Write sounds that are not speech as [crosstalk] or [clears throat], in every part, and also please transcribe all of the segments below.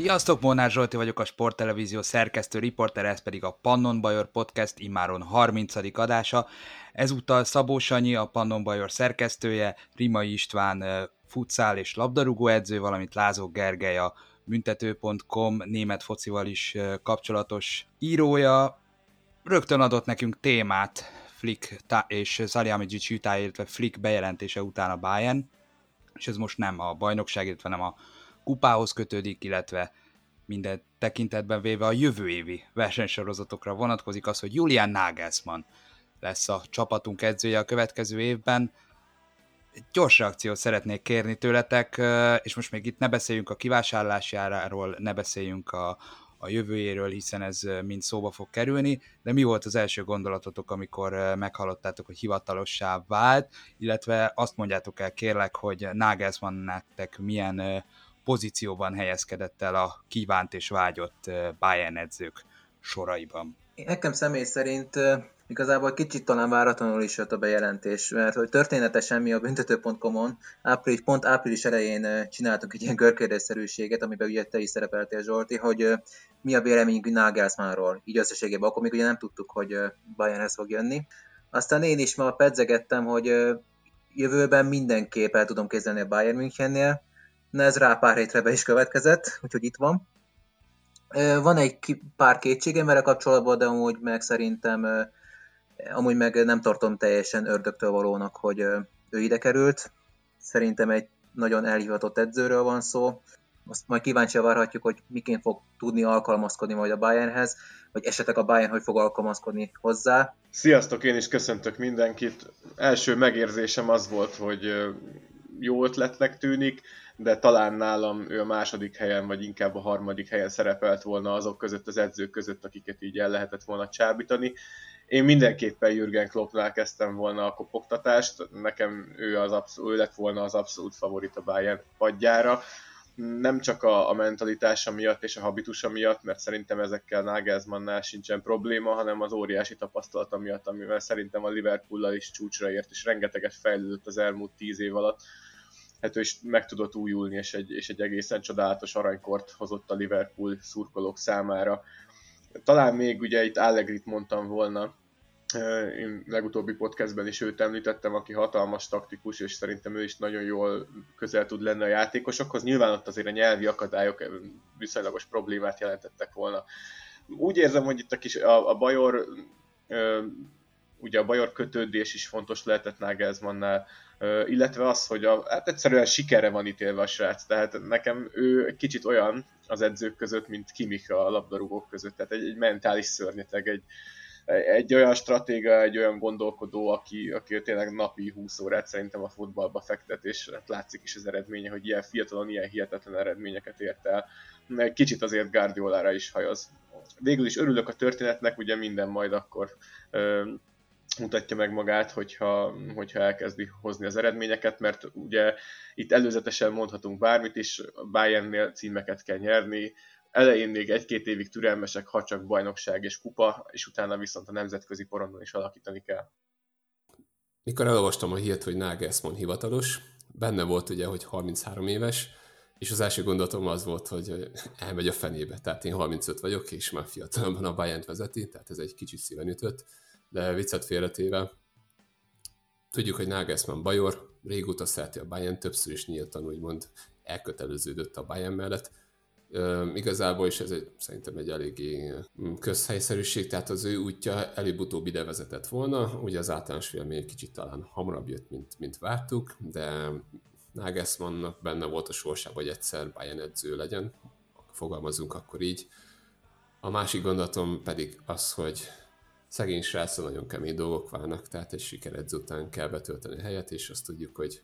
Sziasztok, Molnár Zsolti vagyok, a Sporttelevízió szerkesztő riporter, ez pedig a Pannon Bajor Podcast imáron 30. adása. Ezúttal Szabó Sanyi, a Pannon Bajor szerkesztője, Rimai István futszál és labdarúgó edző, valamint Lázó Gergely a büntető.com német focival is kapcsolatos írója. Rögtön adott nekünk témát Flick és Salihamidzic után, illetve Flick bejelentése után a Bayern, és ez most nem a bajnokság, illetve nem a kupához kötődik, illetve minden tekintetben véve a jövő évi versenysorozatokra vonatkozik az, hogy Julian Nagelsmann lesz a csapatunk edzője a következő évben. Gyors reakciót szeretnék kérni tőletek, és most még itt ne beszéljünk a kivásárlásjáról, ne beszéljünk a, a jövőjéről, hiszen ez mind szóba fog kerülni, de mi volt az első gondolatotok, amikor meghallottátok, hogy hivatalossá vált, illetve azt mondjátok el kérlek, hogy Nagelsmann nektek milyen pozícióban helyezkedett el a kívánt és vágyott Bayern edzők soraiban. Nekem személy szerint igazából kicsit talán váratlanul is jött a bejelentés, mert hogy történetesen mi a büntető.com-on április, pont április elején csináltunk egy ilyen görkérdésszerűséget, amiben ugye te is szerepeltél Zsolti, hogy mi a véleményünk Nagelsmannról, így összességében, akkor még ugye nem tudtuk, hogy Bayernhez fog jönni. Aztán én is ma pedzegettem, hogy jövőben mindenképp el tudom képzelni a Bayern Münchennél, Na ez rá pár hétre be is következett, úgyhogy itt van. Van egy pár kétségem vele kapcsolatban, de amúgy meg szerintem amúgy meg nem tartom teljesen ördögtől valónak, hogy ő ide került. Szerintem egy nagyon elhivatott edzőről van szó. Azt majd kíváncsi várhatjuk, hogy miként fog tudni alkalmazkodni majd a Bayernhez, vagy esetleg a Bayern hogy fog alkalmazkodni hozzá. Sziasztok, én is köszöntök mindenkit. Első megérzésem az volt, hogy jó ötletnek tűnik, de talán nálam ő a második helyen, vagy inkább a harmadik helyen szerepelt volna azok között, az edzők között, akiket így el lehetett volna csábítani. Én mindenképpen Jürgen Kloppnál kezdtem volna a kopogtatást, nekem ő, az abszol- ő lett volna az abszolút favorit a Bayern padjára, nem csak a, a mentalitása miatt és a habitusa miatt, mert szerintem ezekkel Nagelsmannnál sincsen probléma, hanem az óriási tapasztalata miatt, amivel szerintem a Liverpool is csúcsra ért, és rengeteget fejlődött az elmúlt tíz év alatt hát ő is meg tudott újulni, és egy, és egy egészen csodálatos aranykort hozott a Liverpool szurkolók számára. Talán még ugye itt Allegrit mondtam volna, én legutóbbi podcastben is őt említettem, aki hatalmas taktikus, és szerintem ő is nagyon jól közel tud lenni a játékosokhoz. Nyilván ott azért a nyelvi akadályok viszonylagos problémát jelentettek volna. Úgy érzem, hogy itt a, kis, a, a Bajor ugye a Bajor kötődés is fontos lehetett Nagelsmannnál, illetve az, hogy a, hát egyszerűen sikerre van ítélve a srác, tehát nekem ő egy kicsit olyan az edzők között, mint Kimich a labdarúgók között, tehát egy, egy mentális szörnyeteg, egy, egy olyan stratéga, egy olyan gondolkodó, aki, aki tényleg napi 20 órát szerintem a futballba fektet, és hát látszik is az eredménye, hogy ilyen fiatalon ilyen hihetetlen eredményeket ért el. Kicsit azért Guardiolára is hajaz. Végül is örülök a történetnek, ugye minden majd akkor mutatja meg magát, hogyha, hogyha elkezdi hozni az eredményeket, mert ugye itt előzetesen mondhatunk bármit is, Bayernnél címeket kell nyerni, elején még egy-két évig türelmesek, ha csak bajnokság és kupa, és utána viszont a nemzetközi porondon is alakítani kell. Mikor elolvastam a hírt, hogy Nagelsmann hivatalos, benne volt ugye, hogy 33 éves, és az első gondolatom az volt, hogy elmegy a fenébe. Tehát én 35 vagyok, és már fiatalban a Bayern vezeti, tehát ez egy kicsit szíven ütött de viccet félretéve, tudjuk, hogy Nagelsmann Bajor, régóta szereti a Bayern, többször is nyíltan úgymond elköteleződött a Bayern mellett. Üm, igazából is ez egy, szerintem egy eléggé közhelyszerűség, tehát az ő útja előbb-utóbb ide vezetett volna, ugye az általános vélemény kicsit talán hamarabb jött, mint, mint vártuk, de Nagelsmannnak benne volt a sorsában, hogy egyszer Bayern edző legyen, fogalmazunk akkor így. A másik gondolatom pedig az, hogy szegény srácon nagyon kemény dolgok várnak, tehát egy sikeredz után kell betölteni a helyet, és azt tudjuk, hogy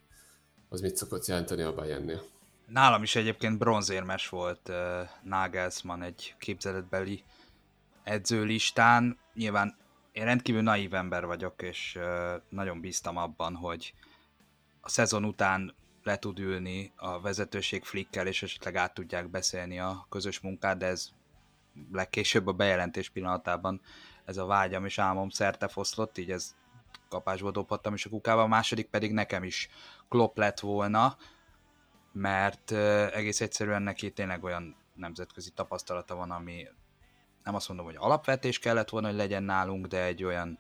az mit szokott jelenteni a Bayernnél. Nálam is egyébként bronzérmes volt uh, Nagelsmann egy képzeletbeli edzőlistán. Nyilván én rendkívül naív ember vagyok, és uh, nagyon bíztam abban, hogy a szezon után le tud ülni a vezetőség flikkel, és esetleg át tudják beszélni a közös munkát, de ez legkésőbb a bejelentés pillanatában ez a vágyam és álmom szerte foszlott, így ez kapásba dobhattam is a kukába, a második pedig nekem is klop lett volna, mert egész egyszerűen neki tényleg olyan nemzetközi tapasztalata van, ami nem azt mondom, hogy alapvetés kellett volna, hogy legyen nálunk, de egy olyan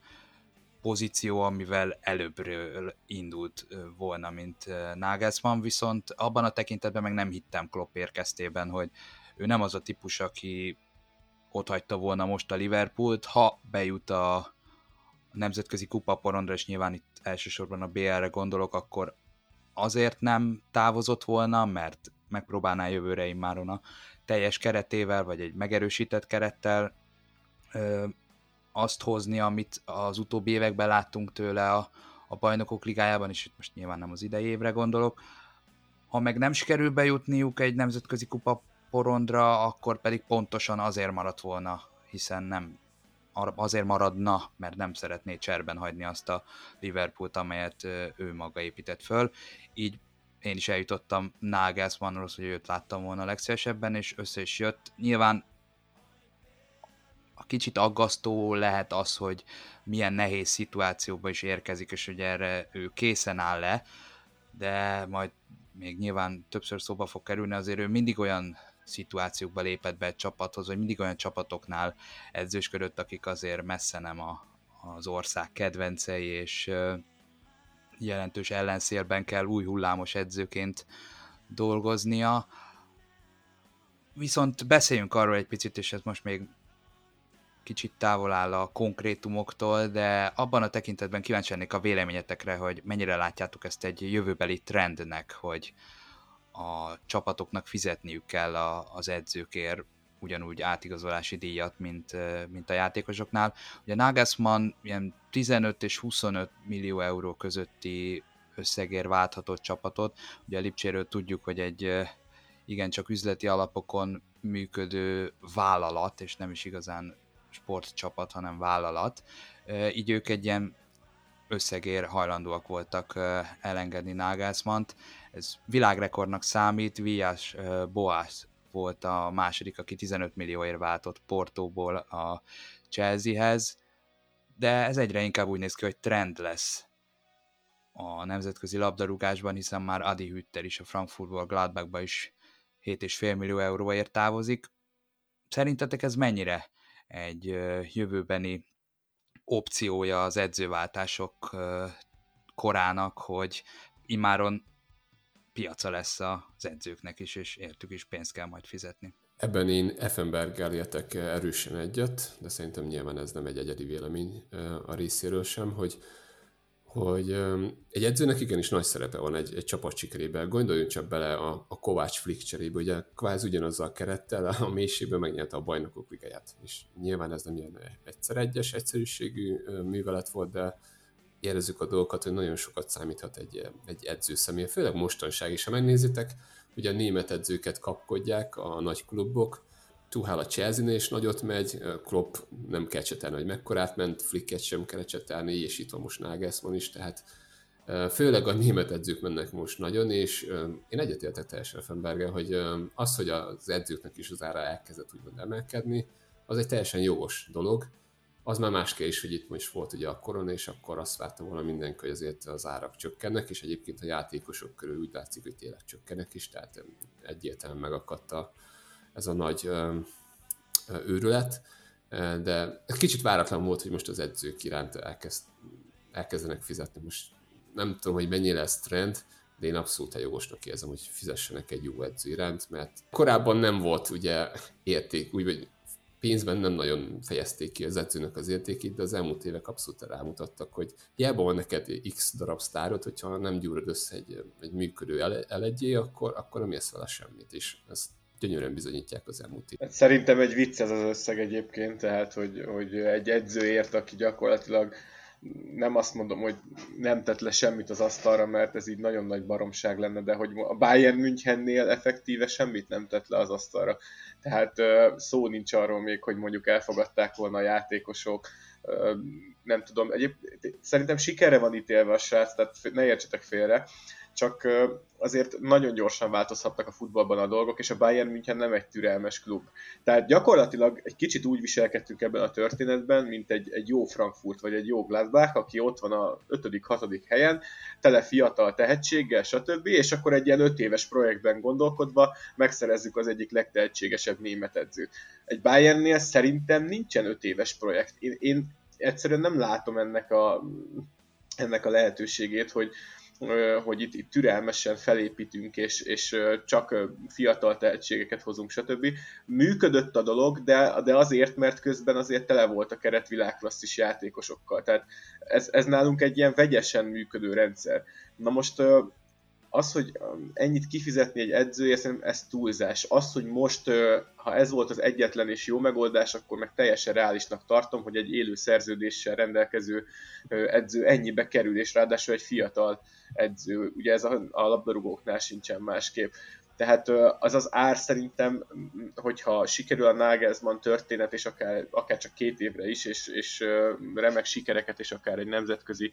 pozíció, amivel előbbről indult volna, mint Nagelsmann, viszont abban a tekintetben meg nem hittem Klopp érkeztében, hogy ő nem az a típus, aki ott hagyta volna most a Liverpoolt, ha bejut a nemzetközi kupaporondra, és nyilván itt elsősorban a BL-re gondolok, akkor azért nem távozott volna, mert megpróbálná jövőre immáron a teljes keretével, vagy egy megerősített kerettel ö, azt hozni, amit az utóbbi években láttunk tőle a, a bajnokok ligájában, és itt most nyilván nem az idei évre gondolok. Ha meg nem sikerül bejutniuk egy nemzetközi kupa porondra, akkor pedig pontosan azért maradt volna, hiszen nem azért maradna, mert nem szeretné cserben hagyni azt a Liverpoolt, amelyet ő maga épített föl. Így én is eljutottam Nagelsmannhoz, hogy őt láttam volna a legszívesebben, és össze is jött. Nyilván a kicsit aggasztó lehet az, hogy milyen nehéz szituációba is érkezik, és hogy erre ő készen áll le, de majd még nyilván többször szóba fog kerülni, azért ő mindig olyan szituációkba lépett be egy csapathoz, vagy mindig olyan csapatoknál edzősködött, akik azért messze nem a, az ország kedvencei, és jelentős ellenszélben kell új hullámos edzőként dolgoznia. Viszont beszéljünk arról egy picit, és ez most még kicsit távol áll a konkrétumoktól, de abban a tekintetben kíváncsi lennék a véleményetekre, hogy mennyire látjátok ezt egy jövőbeli trendnek, hogy a csapatoknak fizetniük kell a, az edzőkért ugyanúgy átigazolási díjat, mint, mint a játékosoknál. Ugye Nagelsmann ilyen 15 és 25 millió euró közötti összegér válthatott csapatot. Ugye a Lipcséről tudjuk, hogy egy igencsak üzleti alapokon működő vállalat, és nem is igazán sportcsapat, hanem vállalat. Így ők egy ilyen összegér hajlandóak voltak elengedni Nagelsmann-t. Ez világrekordnak számít, Vias Boas volt a második, aki 15 millióért váltott Portóból a Chelseahez, de ez egyre inkább úgy néz ki, hogy trend lesz a nemzetközi labdarúgásban, hiszen már Adi Hütter is a Frankfurtból Gladbachba is 7,5 millió euróért távozik. Szerintetek ez mennyire egy jövőbeni opciója az edzőváltások korának, hogy imáron piaca lesz az edzőknek is, és értük is pénzt kell majd fizetni. Ebben én Effenberggel értek erősen egyet, de szerintem nyilván ez nem egy egyedi vélemény a részéről sem, hogy, hogy egy edzőnek igenis nagy szerepe van egy, egy csapat sikerében. Gondoljunk csak bele a, a Kovács Flick cserébe, ugye kvázi ugyanazzal a kerettel a mélységben megnyerte a bajnokok ligáját. És nyilván ez nem ilyen egyszer egyes egyszerűségű művelet volt, de érezzük a dolgokat, hogy nagyon sokat számíthat egy, egy edző személy, főleg mostanság is. Ha megnézitek, ugye a német edzőket kapkodják a nagy klubok, Tuhál a chelsea is nagyot megy, Klopp nem kell csetelni, hogy mekkorát ment, Flicket sem kell csetelni, és itt van most Nagelsmann is, tehát főleg a német edzők mennek most nagyon, és én egyetértek teljesen Fenberger, hogy az, hogy az edzőknek is az ára elkezdett úgymond emelkedni, az egy teljesen jogos dolog, az már más kérdés, hogy itt most volt ugye a korona, és akkor azt várta volna mindenki, hogy azért az árak csökkennek, és egyébként a játékosok körül úgy látszik, hogy tényleg csökkennek is, tehát egyértelműen megakadt a, ez a nagy őrület, de kicsit váratlan volt, hogy most az edzők iránt elkezd, elkezdenek fizetni. Most nem tudom, hogy mennyire lesz trend, de én abszolút jogosnak érzem, hogy fizessenek egy jó edző iránt, mert korábban nem volt ugye érték, úgy, hogy pénzben nem nagyon fejezték ki az edzőnek az értékét, de az elmúlt évek abszolút rámutattak, hogy hiába van neked x darab sztárod, hogyha nem gyúrod össze egy, egy működő elegyé, akkor, akkor nem érsz vele semmit, és ezt gyönyörűen bizonyítják az elmúlt évek. Szerintem egy vicc ez az összeg egyébként, tehát hogy, hogy egy edzőért, aki gyakorlatilag nem azt mondom, hogy nem tett le semmit az asztalra, mert ez így nagyon nagy baromság lenne, de hogy a Bayern Münchennél effektíve semmit nem tett le az asztalra. Tehát szó nincs arról még, hogy mondjuk elfogadták volna a játékosok, nem tudom, egyéb, szerintem sikerre van ítélve a srác, tehát ne értsetek félre, csak azért nagyon gyorsan változhatnak a futballban a dolgok, és a Bayern München nem egy türelmes klub. Tehát gyakorlatilag egy kicsit úgy viselkedtünk ebben a történetben, mint egy, egy jó Frankfurt, vagy egy jó Gladbach, aki ott van a 5.-6. helyen, tele fiatal tehetséggel, stb., és akkor egy ilyen 5 éves projektben gondolkodva megszerezzük az egyik legtehetségesebb német edzőt. Egy Bayernnél szerintem nincsen 5 éves projekt. Én, én egyszerűen nem látom ennek a, ennek a lehetőségét, hogy, hogy itt, itt türelmesen felépítünk, és, és csak fiatal tehetségeket hozunk, stb. Működött a dolog, de, de azért, mert közben azért tele volt a keret világklasszis játékosokkal. Tehát ez, ez nálunk egy ilyen vegyesen működő rendszer. Na most az, hogy ennyit kifizetni egy edzője, szerintem ez túlzás. Az, hogy most, ha ez volt az egyetlen és jó megoldás, akkor meg teljesen reálisnak tartom, hogy egy élő szerződéssel rendelkező edző ennyibe kerül, és ráadásul egy fiatal edző. Ugye ez a, a labdarúgóknál sincsen másképp. Tehát az az ár szerintem, hogyha sikerül a Nagelsmann történet, és akár, akár csak két évre is, és, és remek sikereket, és akár egy nemzetközi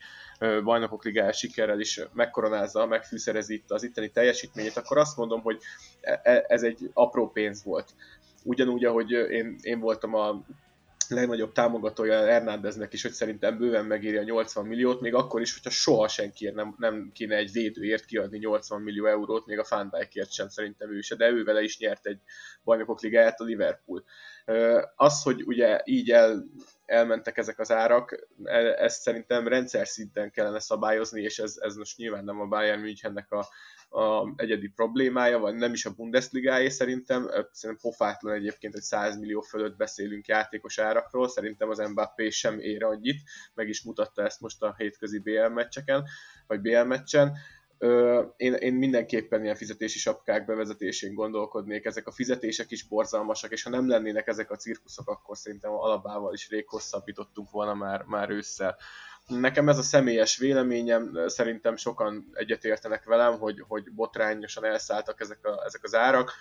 bajnokok ligája sikerrel is megkoronázza, megfűszerezi itt az itteni teljesítményét, akkor azt mondom, hogy e, e, ez egy apró pénz volt. Ugyanúgy, ahogy én, én voltam a legnagyobb támogatója Hernándeznek is, hogy szerintem bőven megéri a 80 milliót, még akkor is, hogyha soha senki nem, nem kéne egy védőért kiadni 80 millió eurót, még a Van Dijkért sem szerintem ő se, de ő vele is nyert egy bajnokok ligáját a Liverpool. Az, hogy ugye így el, elmentek ezek az árak, e, ezt szerintem rendszer szinten kellene szabályozni, és ez, ez most nyilván nem a Bayern Münchennek a, a egyedi problémája, vagy nem is a Bundesligája szerintem. Szerintem pofátlan egyébként, hogy 100 millió fölött beszélünk játékos árakról, szerintem az Mbappé sem ér annyit, meg is mutatta ezt most a hétközi BL meccseken, vagy BL meccsen. Én, én mindenképpen ilyen fizetési sapkák bevezetésén gondolkodnék, ezek a fizetések is borzalmasak, és ha nem lennének ezek a cirkuszok, akkor szerintem alapával is rég hosszabbítottunk volna már, már ősszel. Nekem ez a személyes véleményem, szerintem sokan egyetértenek velem, hogy, hogy botrányosan elszálltak ezek, a, ezek az árak.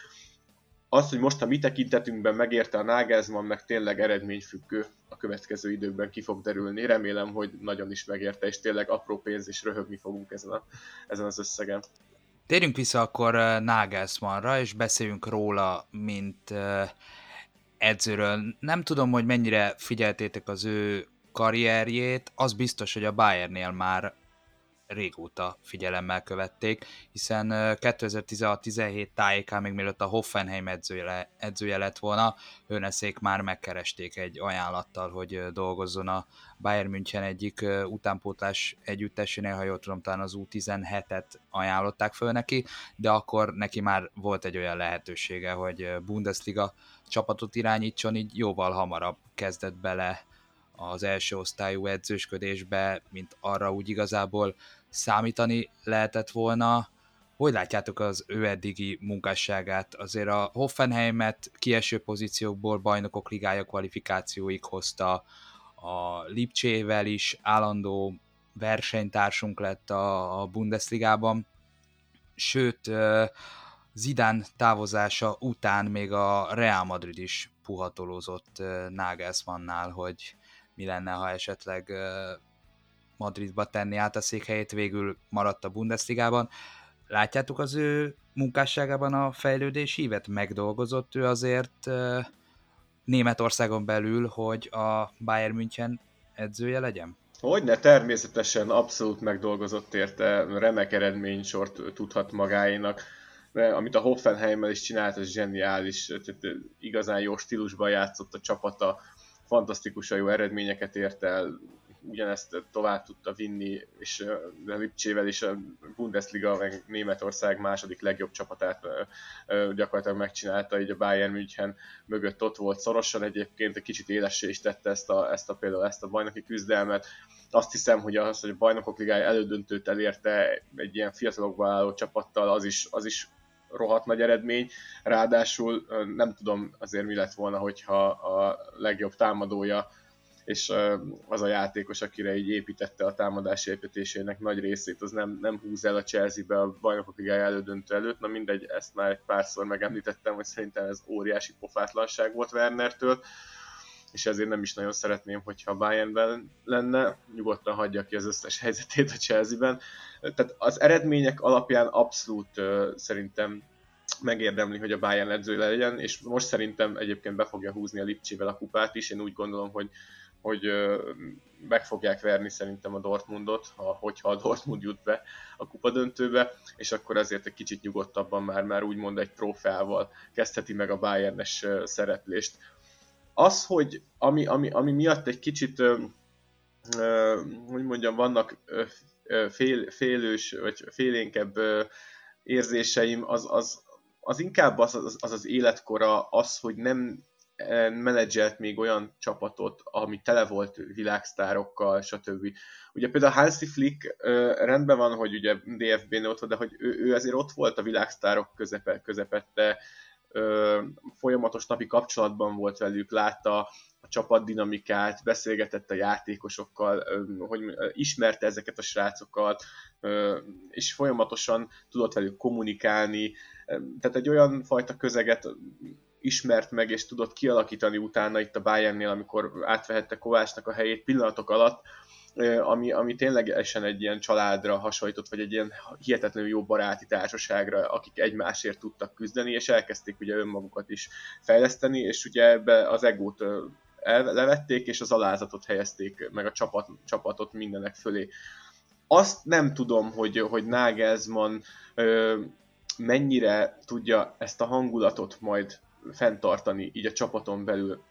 Az, hogy most a mi tekintetünkben megérte a Nagelsmann, meg tényleg eredményfüggő a következő időkben ki fog derülni. Remélem, hogy nagyon is megérte, és tényleg apró pénz is röhögni fogunk ezen, a, ezen az összegen. Térjünk vissza akkor Nagelsmannra, és beszéljünk róla, mint edzőről. Nem tudom, hogy mennyire figyeltétek az ő karrierjét, az biztos, hogy a Bayernnél már régóta figyelemmel követték, hiszen 2016-17 tájékán, még mielőtt a Hoffenheim edzője, edzője lett volna, Höneszék már megkeresték egy ajánlattal, hogy dolgozzon a Bayern München egyik utánpótlás együttesénél, ha jól tudom, talán az U17-et ajánlották föl neki, de akkor neki már volt egy olyan lehetősége, hogy Bundesliga csapatot irányítson, így jóval hamarabb kezdett bele az első osztályú edzősködésbe, mint arra úgy igazából számítani lehetett volna. Hogy látjátok az ő eddigi munkásságát? Azért a Hoffenheimet kieső pozíciókból bajnokok ligája kvalifikációig hozta, a Lipcsével is állandó versenytársunk lett a, Bundesligában, sőt, Zidán távozása után még a Real Madrid is puhatolózott Nagelsmannnál, hogy mi lenne, ha esetleg Madridba tenni át a székhelyét, végül maradt a Bundesligában. Látjátok az ő munkásságában a fejlődés hívet? Megdolgozott ő azért Németországon belül, hogy a Bayern München edzője legyen? Hogyne, természetesen abszolút megdolgozott érte, remek eredménysort tudhat magáénak. De amit a Hoffenheimmel is csinált, az zseniális, tehát igazán jó stílusban játszott a csapata, fantasztikusan jó eredményeket ért el, ugyanezt tovább tudta vinni, és a Lipcsével is a Bundesliga, meg Németország második legjobb csapatát gyakorlatilag megcsinálta, így a Bayern München mögött ott volt szorosan egyébként, egy kicsit élessé is tette ezt a, ezt a például ezt a bajnoki küzdelmet. Azt hiszem, hogy az, hogy a bajnokok ligája elődöntőt elérte egy ilyen fiatalokban álló csapattal, az is, az is rohadt nagy eredmény, ráadásul nem tudom azért mi lett volna, hogyha a legjobb támadója és az a játékos, akire így építette a támadás építésének nagy részét, az nem, nem húz el a Chelsea-be a bajnokok ligája elődöntő előtt. Na mindegy, ezt már egy párszor megemlítettem, hogy szerintem ez óriási pofátlanság volt Wernertől. És ezért nem is nagyon szeretném, hogyha Bayernben lenne, nyugodtan hagyja ki az összes helyzetét a Chelsea-ben. Tehát az eredmények alapján abszolút uh, szerintem megérdemli, hogy a Bayern edző legyen, és most szerintem egyébként be fogja húzni a Lipcsével a kupát is, én úgy gondolom, hogy hogy meg fogják verni szerintem a Dortmundot, ha, hogyha a Dortmund jut be a kupa döntőbe, és akkor azért egy kicsit nyugodtabban már, már úgymond egy trófeával kezdheti meg a Bayernes szereplést. Az, hogy ami, ami, ami miatt egy kicsit, hogy mondjam, vannak fél, félős, vagy félénkebb érzéseim, az, az, az inkább az az, az az életkora, az, hogy nem menedzselt még olyan csapatot, ami tele volt világsztárokkal, stb. Ugye például Hansi Flick rendben van, hogy ugye DFB-nél ott van, de hogy ő, ő azért ott volt a világsztárok közepe, közepette, folyamatos napi kapcsolatban volt velük, látta a csapat dinamikát, beszélgetett a játékosokkal, hogy ismerte ezeket a srácokat, és folyamatosan tudott velük kommunikálni. Tehát egy olyan fajta közeget ismert meg és tudott kialakítani utána itt a Bayernnél, amikor átvehette Kovácsnak a helyét pillanatok alatt, ami, ami ténylegesen egy ilyen családra hasonlított, vagy egy ilyen hihetetlenül jó baráti társaságra, akik egymásért tudtak küzdeni, és elkezdték ugye önmagukat is fejleszteni, és ugye ebbe az egót levették, és az alázatot helyezték, meg a csapat, csapatot mindenek fölé. Azt nem tudom, hogy, hogy Nagelsmann mennyire tudja ezt a hangulatot majd fenntartani így a csapaton belül.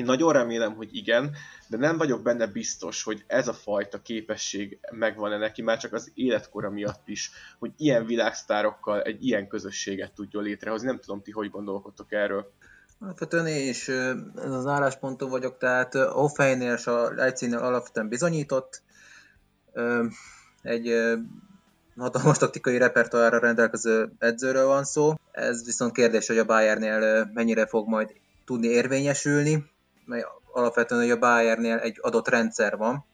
Én nagyon remélem, hogy igen, de nem vagyok benne biztos, hogy ez a fajta képesség megvan-e neki, már csak az életkora miatt is, hogy ilyen világsztárokkal egy ilyen közösséget tudjon létrehozni. Nem tudom, ti hogy gondolkodtok erről. Alapvetően én is az állásponton vagyok, tehát Hoffeinnél és a Leipzignél alapvetően bizonyított. Egy hatalmas taktikai repertoárra rendelkező edzőről van szó. Ez viszont kérdés, hogy a Bayernnél mennyire fog majd tudni érvényesülni, mert alapvetően hogy a Bayernnél egy adott rendszer van,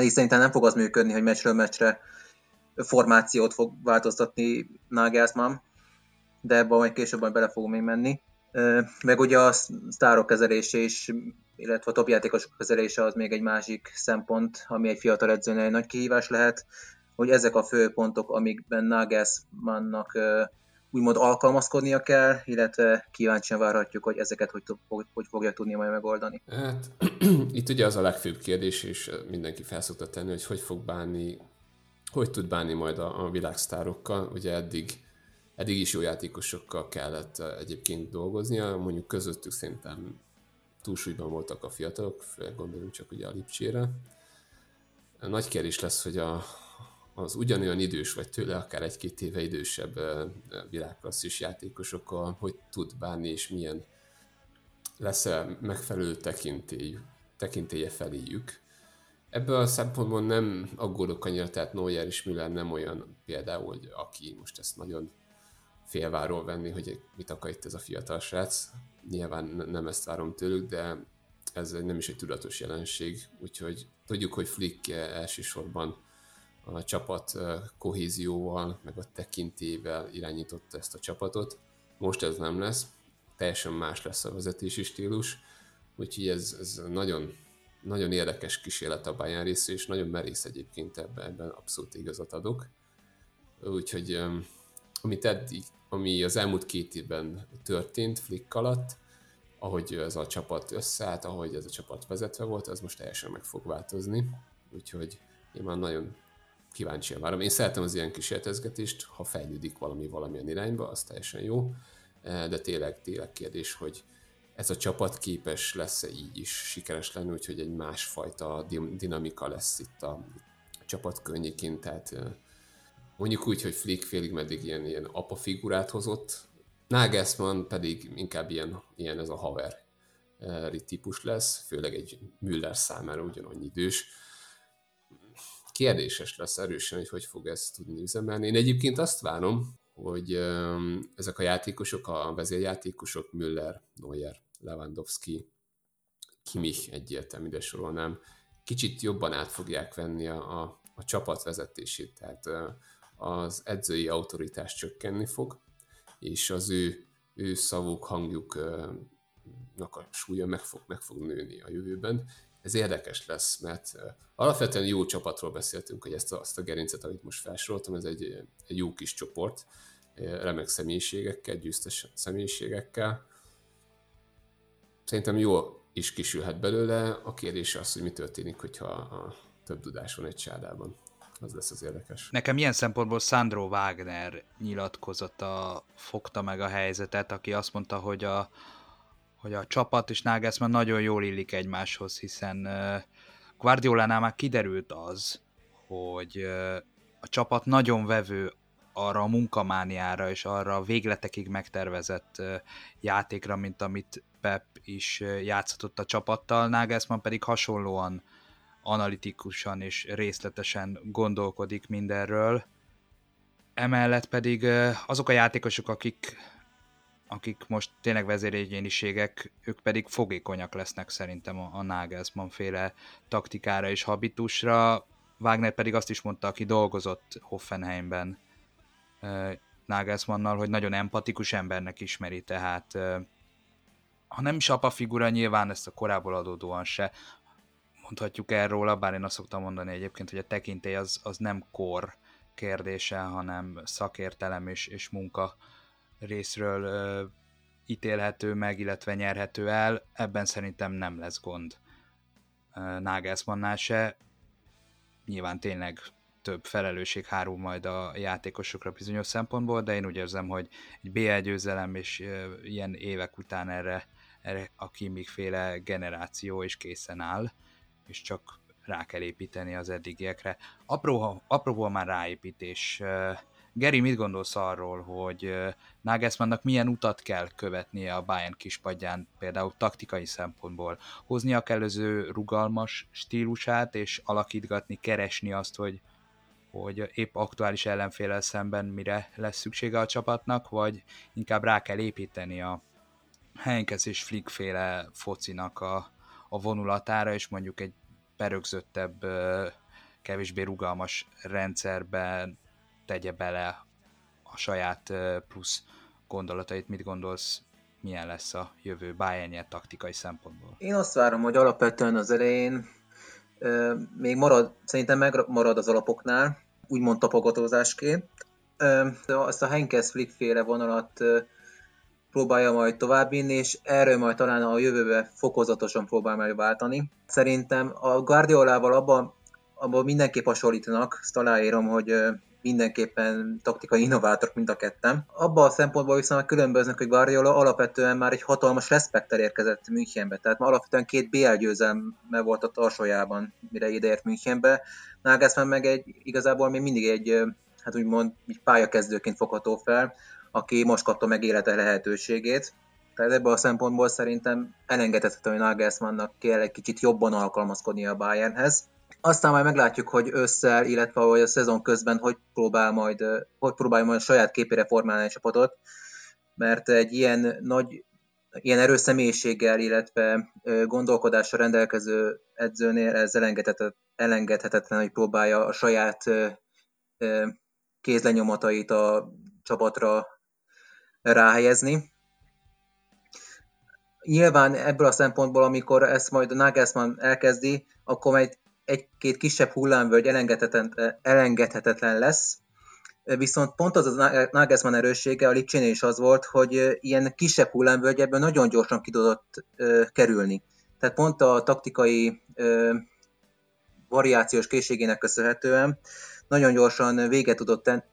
így szerintem nem fog az működni, hogy meccsről meccsre formációt fog változtatni Nagelsmann, de ebben majd később majd bele fogunk még menni. Meg ugye a sztárok kezelése is, illetve a top játékosok kezelése az még egy másik szempont, ami egy fiatal edzőnél egy nagy kihívás lehet hogy ezek a fő pontok, amikben Nagelsmannnak úgymond alkalmazkodnia kell, illetve kíváncsian várhatjuk, hogy ezeket hogy, hogy fogja tudni majd megoldani. Hát [clears throat] itt ugye az a legfőbb kérdés, és mindenki felszokta tenni, hogy hogy fog bánni, hogy tud bánni majd a, a világsztárokkal. Ugye eddig, eddig is jó játékosokkal kellett egyébként dolgoznia, mondjuk közöttük szerintem túlsúlyban voltak a fiatalok, gondoljunk csak ugye a Lipcsére. Nagy kérdés lesz, hogy a, az ugyanolyan idős, vagy tőle akár egy-két éve idősebb világklasszis játékosokkal, hogy tud bánni, és milyen lesz-e megfelelő tekintély, tekintélye feléjük. Ebből a szempontból nem aggódok annyira, tehát Neuer és Müller nem olyan például, hogy aki most ezt nagyon félváról venni, hogy mit akar itt ez a fiatal srác. Nyilván nem ezt várom tőlük, de ez nem is egy tudatos jelenség, úgyhogy tudjuk, hogy Flick elsősorban a csapat kohézióval, meg a tekintével irányította ezt a csapatot. Most ez nem lesz, teljesen más lesz a vezetési stílus, úgyhogy ez, ez nagyon, nagyon érdekes kísérlet a Bayern rész, és nagyon merész egyébként ebben, ebben abszolút igazat adok. Úgyhogy amit eddig, ami az elmúlt két évben történt Flick alatt, ahogy ez a csapat összeállt, ahogy ez a csapat vezetve volt, az most teljesen meg fog változni. Úgyhogy én már nagyon kíváncsian várom. Én szeretem az ilyen kísérletezgetést, ha fejlődik valami valamilyen irányba, az teljesen jó, e, de tényleg, tényleg kérdés, hogy ez a csapat képes lesz-e így is sikeres lenni, úgyhogy egy másfajta dinamika lesz itt a csapat környékén, tehát e, mondjuk úgy, hogy Flick félig meddig ilyen, ilyen apa figurát hozott, Nagelsmann pedig inkább ilyen, ilyen ez a haver e, típus lesz, főleg egy Müller számára ugyanannyi idős kérdéses lesz erősen, hogy hogy fog ezt tudni üzemelni. Én egyébként azt várom, hogy ezek a játékosok, a vezérjátékosok, Müller, Neuer, Lewandowski, Kimmich egyértelmű, ide sorolnám, kicsit jobban át fogják venni a, a, a csapat vezetését, tehát az edzői autoritás csökkenni fog, és az ő, ő szavuk, hangjuk a súlya meg fog, meg fog nőni a jövőben. Ez érdekes lesz, mert alapvetően jó csapatról beszéltünk, hogy ezt a, azt a gerincet, amit most felsoroltam, ez egy, egy jó kis csoport, remek személyiségekkel, győztes személyiségekkel. Szerintem jó is kisülhet belőle. A kérdés az, hogy mi történik, hogyha a több tudás van egy csádában. Az lesz az érdekes. Nekem ilyen szempontból Sandro Wagner nyilatkozata fogta meg a helyzetet, aki azt mondta, hogy a, hogy a csapat és Nagelsmann nagyon jól illik egymáshoz, hiszen Guardiolánál már kiderült az, hogy a csapat nagyon vevő arra a munkamániára és arra a végletekig megtervezett játékra, mint amit Pep is játszhatott a csapattal, Nagelsmann pedig hasonlóan analitikusan és részletesen gondolkodik mindenről. Emellett pedig azok a játékosok, akik, akik most tényleg vezéregyéniségek, ők pedig fogékonyak lesznek szerintem a, a Nagelsmann féle taktikára és habitusra. Wagner pedig azt is mondta, aki dolgozott Hoffenheimben Nagelsmannnal, hogy nagyon empatikus embernek ismeri, tehát ha nem is apa figura, nyilván ezt a korából adódóan se mondhatjuk erről, bár én azt szoktam mondani egyébként, hogy a tekintély az, az nem kor kérdése, hanem szakértelem és, és munka részről ö, ítélhető meg, illetve nyerhető el. Ebben szerintem nem lesz gond Nagelsmannnál se. Nyilván tényleg több felelősség hárul majd a játékosokra bizonyos szempontból, de én úgy érzem, hogy egy BL győzelem és ilyen évek után erre, erre a Kimmich féle generáció is készen áll, és csak rá kell építeni az eddigiekre. Apró, apróból már ráépítés. Geri, mit gondolsz arról, hogy Nagelsmannnak milyen utat kell követnie a Bayern kispadján, például taktikai szempontból? Hoznia kell az ő rugalmas stílusát, és alakítgatni, keresni azt, hogy hogy épp aktuális ellenfélel szemben mire lesz szüksége a csapatnak, vagy inkább rá kell építeni a Henkes és Flick focinak a, a vonulatára, és mondjuk egy berögzöttebb, kevésbé rugalmas rendszerben tegye bele a saját plusz gondolatait. Mit gondolsz, milyen lesz a jövő bayern taktikai szempontból? Én azt várom, hogy alapvetően az elején még marad, szerintem megmarad az alapoknál, úgymond tapogatózásként. Azt a Henkes Flick féle vonalat próbálja majd továbbvinni, és erről majd talán a jövőbe fokozatosan próbál majd váltani. Szerintem a Guardiolával abban, abban mindenképp hasonlítanak, ezt aláírom, hogy mindenképpen taktikai innovátorok mind a ketten. Abban a szempontból viszont különböznek, hogy Guardiola alapvetően már egy hatalmas respektel érkezett Münchenbe, tehát már alapvetően két BL győzelme volt a tarsójában, mire ideért Münchenbe. Nagelsmann meg egy, igazából még mindig egy, hát úgymond egy pályakezdőként fogható fel, aki most kapta meg élete lehetőségét. Tehát ebből a szempontból szerintem elengedhetetlen, hogy Nagelsmannnak kell egy kicsit jobban alkalmazkodni a Bayernhez. Aztán majd meglátjuk, hogy ősszel, illetve hogy a szezon közben hogy próbál majd, hogy próbál majd a saját képére formálni a csapatot, mert egy ilyen nagy, ilyen erős személyiséggel, illetve gondolkodással rendelkező edzőnél ez elengedhetetlen, hogy próbálja a saját kézlenyomatait a csapatra ráhelyezni. Nyilván ebből a szempontból, amikor ezt majd a Nagelsmann elkezdi, akkor majd egy-két kisebb hullámvölgy elengedhetetlen, elengedhetetlen lesz, viszont pont az a Nagelsmann erőssége a Lipcsénél is az volt, hogy ilyen kisebb hullámvölgy ebből nagyon gyorsan ki tudott kerülni. Tehát pont a taktikai variációs készségének köszönhetően nagyon gyorsan véget tudott, ten,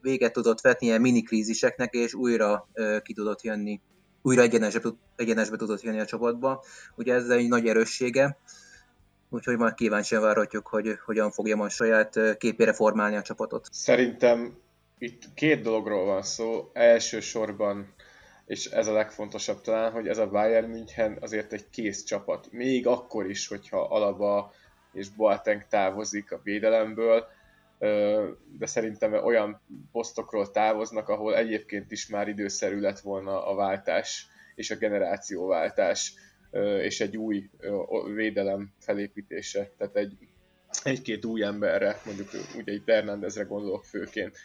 véget tudott vetni ilyen minikríziseknek, és újra ki tudott jönni, újra egyenesbe, egyenesbe tudott jönni a csapatba. Ugye ez egy nagy erőssége, úgyhogy majd kíváncsian várhatjuk, hogy hogyan fogja majd saját képére formálni a csapatot. Szerintem itt két dologról van szó. Elsősorban, és ez a legfontosabb talán, hogy ez a Bayern München azért egy kész csapat. Még akkor is, hogyha Alaba és Boateng távozik a védelemből, de szerintem olyan posztokról távoznak, ahol egyébként is már időszerű lett volna a váltás és a generációváltás és egy új védelem felépítése. Tehát egy, egy-két új emberre, mondjuk ugye egy Fernandezre gondolok főként.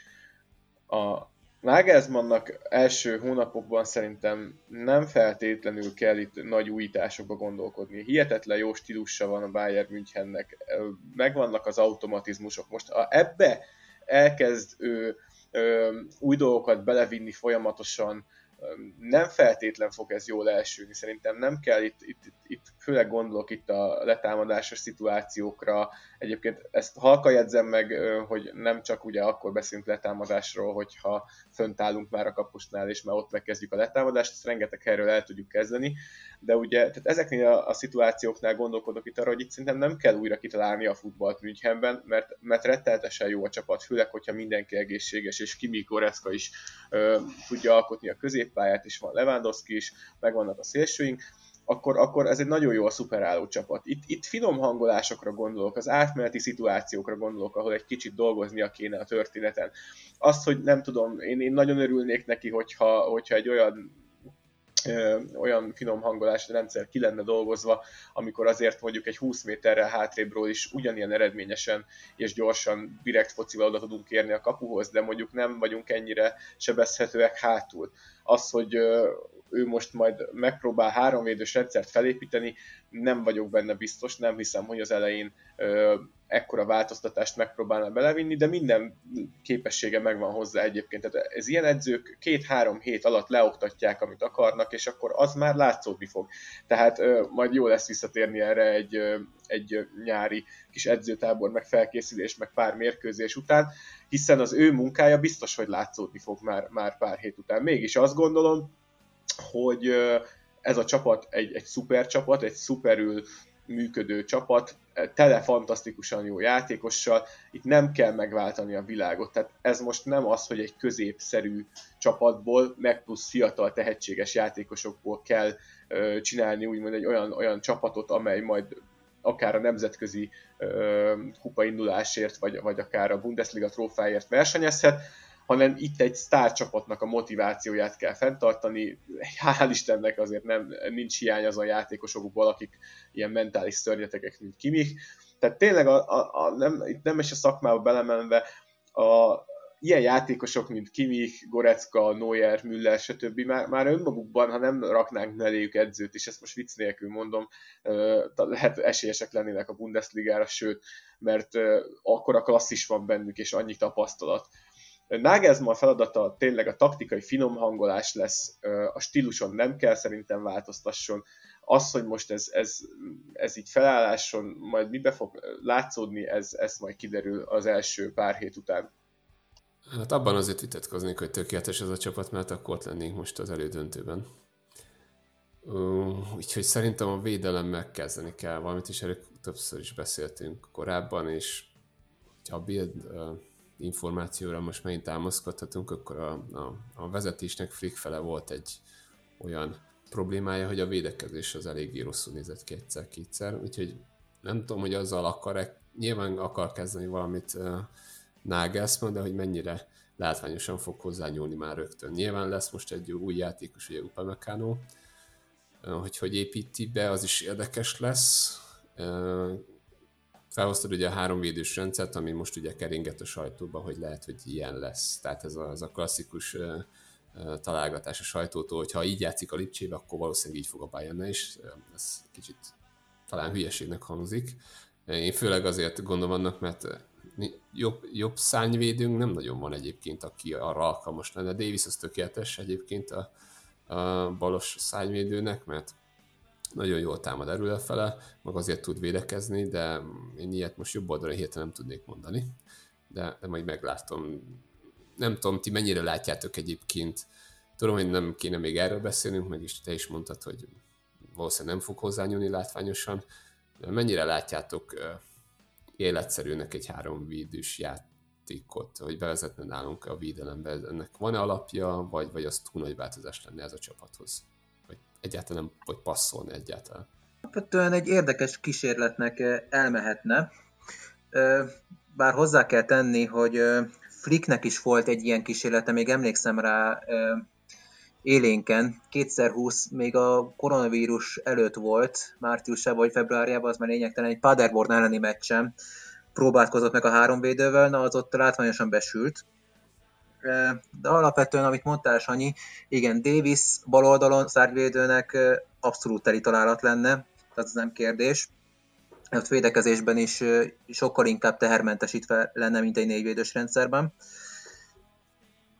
A Nagelsmannnak első hónapokban szerintem nem feltétlenül kell itt nagy újításokba gondolkodni. Hihetetlen jó stílusa van a Bayern Münchennek, megvannak az automatizmusok. Most a, ebbe elkezd ő ö, új dolgokat belevinni folyamatosan, nem feltétlen fog ez jól elsülni. Szerintem nem kell itt, itt, itt főleg gondolok itt a letámadásos szituációkra. Egyébként ezt halka jegyzem meg, hogy nem csak ugye akkor beszélünk letámadásról, hogyha fönt állunk már a kapusnál, és már ott megkezdjük a letámadást, ezt rengeteg helyről el tudjuk kezdeni, de ugye tehát ezeknél a, a szituációknál gondolkodok itt arra, hogy itt szerintem nem kell újra kitalálni a futballt Münchenben, mert, mert retteltesen jó a csapat, főleg, hogyha mindenki egészséges, és Kimi Koreszka is ö, tudja alkotni a középpályát, és van Lewandowski is, meg vannak a szélsőink, akkor, akkor ez egy nagyon jó a szuperálló csapat. Itt, itt finom hangolásokra gondolok, az átmeneti szituációkra gondolok, ahol egy kicsit dolgoznia kéne a történeten. Azt, hogy nem tudom, én, én nagyon örülnék neki, hogyha, hogyha egy olyan olyan finom hangolás rendszer ki lenne dolgozva, amikor azért mondjuk egy 20 méterrel hátrébről is ugyanilyen eredményesen és gyorsan direkt focival oda tudunk érni a kapuhoz, de mondjuk nem vagyunk ennyire sebezhetőek hátul. Az, hogy ő most majd megpróbál háromvédős rendszert felépíteni, nem vagyok benne biztos, nem hiszem, hogy az elején ekkora változtatást megpróbálna belevinni, de minden képessége megvan hozzá egyébként. Tehát ez ilyen edzők két-három hét alatt leoktatják, amit akarnak, és akkor az már látszódni fog. Tehát ö, majd jó lesz visszatérni erre egy, ö, egy nyári kis edzőtábor, meg felkészülés, meg pár mérkőzés után, hiszen az ő munkája biztos, hogy látszódni fog már, már pár hét után. Mégis azt gondolom, hogy ez a csapat egy, egy szuper csapat, egy szuperül működő csapat, tele fantasztikusan jó játékossal, itt nem kell megváltani a világot, tehát ez most nem az, hogy egy középszerű csapatból, meg plusz fiatal tehetséges játékosokból kell ö, csinálni úgymond egy olyan, olyan csapatot, amely majd akár a nemzetközi ö, kupaindulásért, vagy, vagy akár a Bundesliga trófáért versenyezhet, hanem itt egy sztárcsapatnak a motivációját kell fenntartani. Hál' Istennek azért nem, nincs hiány azon játékosokból, akik ilyen mentális szörnyetegek, mint Kimik. Tehát tényleg a, a, a, nem, itt nem is a szakmába belemenve, a, ilyen játékosok, mint Kimik, Gorecka, Neuer, Müller, stb. Már, már önmagukban, ha nem raknánk melléjük edzőt, és ezt most vicc nélkül mondom, lehet esélyesek lennének a Bundesligára, sőt, mert akkor a klasszis van bennük, és annyi tapasztalat, Nagelsmann feladata tényleg a taktikai finom hangolás lesz, a stíluson nem kell szerintem változtasson. Az, hogy most ez, ez, ez így felálláson majd mibe fog látszódni, ez, ez majd kiderül az első pár hét után. Hát abban azért vitatkoznék, hogy tökéletes ez a csapat, mert akkor ott lennénk most az elődöntőben. Úgyhogy szerintem a védelemmel kezdeni kell valamit, és erről többször is beszéltünk korábban, és ha a Build információra most megint támaszkodhatunk, akkor a, a, a vezetésnek Frick fele volt egy olyan problémája, hogy a védekezés az eléggé rosszul nézett ki egyszer-kétszer, úgyhogy nem tudom, hogy azzal akar-e, nyilván akar kezdeni valamit uh, Nagelsmann, de hogy mennyire látványosan fog hozzányúlni már rögtön. Nyilván lesz most egy új játékos, ugye Upamecano, hogy hogy építi be, az is érdekes lesz. Felhoztad ugye a három védős rendszert, ami most ugye keringet a sajtóba, hogy lehet, hogy ilyen lesz. Tehát ez a, ez a klasszikus uh, találgatás a sajtótól, hogy ha így játszik a Lipcsébe, akkor valószínűleg így fog a Bayern is. Ez kicsit talán hülyeségnek hangzik. Én főleg azért gondolom annak, mert jobb, jobb szányvédőnk nem nagyon van egyébként, aki arra alkalmas lenne. Davis az tökéletes egyébként a, a balos szányvédőnek, mert nagyon jól támad erről fele, meg azért tud védekezni, de én ilyet most jobb oldalra hirtelen nem tudnék mondani, de, de majd meglátom. Nem tudom, ti mennyire látjátok egyébként, tudom, hogy nem kéne még erről beszélnünk, meg is te is mondtad, hogy valószínűleg nem fog hozzányúlni látványosan, de mennyire látjátok életszerűnek egy három védős játékot, hogy bevezetne nálunk a védelembe, ennek van-e alapja, vagy, vagy az túl nagy változás lenne ez a csapathoz? Egyáltalán nem, vagy passzolni egyáltalán. Alapvetően egy érdekes kísérletnek elmehetne, bár hozzá kell tenni, hogy Flicknek is volt egy ilyen kísérlete, még emlékszem rá élénken, 2020 még a koronavírus előtt volt, márciusában vagy februárjában, az már lényegtelen, egy Paderborn elleni meccsen próbálkozott meg a három védővel, na az ott látványosan besült, de alapvetően, amit mondtál, Sanyi, igen, Davis bal oldalon szárvédőnek abszolút teli találat lenne, tehát ez nem kérdés. A védekezésben is sokkal inkább tehermentesítve lenne, mint egy négyvédős rendszerben.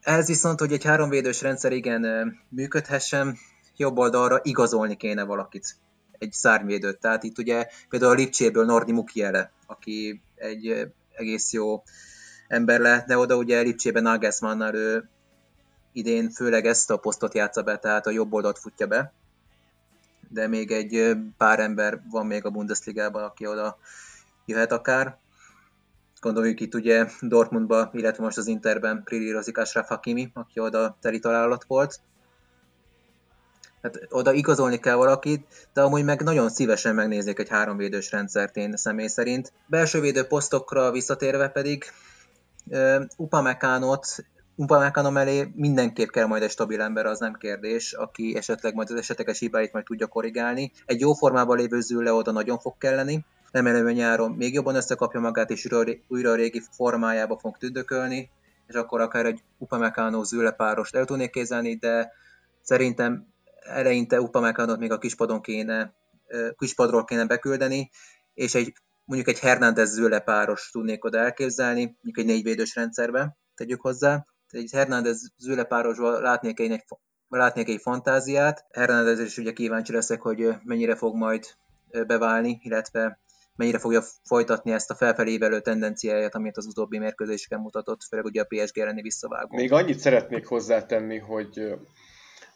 Ez viszont, hogy egy háromvédős rendszer igen működhessen, jobb oldalra igazolni kéne valakit, egy szárnyvédőt. Tehát itt ugye például a Lipcséből Nordi Mukiele, aki egy egész jó ember lehetne oda, ugye Lipcsében Nagelsmannnal ő idén főleg ezt a posztot játsza be, tehát a jobb oldalt futja be, de még egy pár ember van még a Bundesligában, aki oda jöhet akár. Gondoljuk itt ugye Dortmundba, illetve most az Interben prillírozik Ashraf Hakimi, aki oda teli találat volt. Hát oda igazolni kell valakit, de amúgy meg nagyon szívesen megnéznék egy háromvédős rendszert én személy szerint. Belső védő posztokra visszatérve pedig Upamecánot Upamecano mellé mindenképp kell majd egy stabil ember, az nem kérdés, aki esetleg majd az esetleges hibáit majd tudja korrigálni. Egy jó formában lévő Zülle oda nagyon fog kelleni, remélem, hogy nyáron még jobban összekapja magát, és újra a régi formájába fog tüdökölni, és akkor akár egy Upamecano Zülle párost el tudnék kézelni, de szerintem eleinte Upamecánot még a kispadon kéne, kispadról kéne beküldeni, és egy mondjuk egy Hernández Zülle páros tudnék oda elképzelni, mondjuk egy négyvédős rendszerbe tegyük hozzá. Egy Hernández Zülle párosban látnék egy, látnék egy fantáziát. Hernández is ugye kíváncsi leszek, hogy mennyire fog majd beválni, illetve mennyire fogja folytatni ezt a felfelé tendenciáját, amit az utóbbi mérkőzéseken mutatott, főleg ugye a PSG elleni visszavágó. Még annyit szeretnék hozzátenni, hogy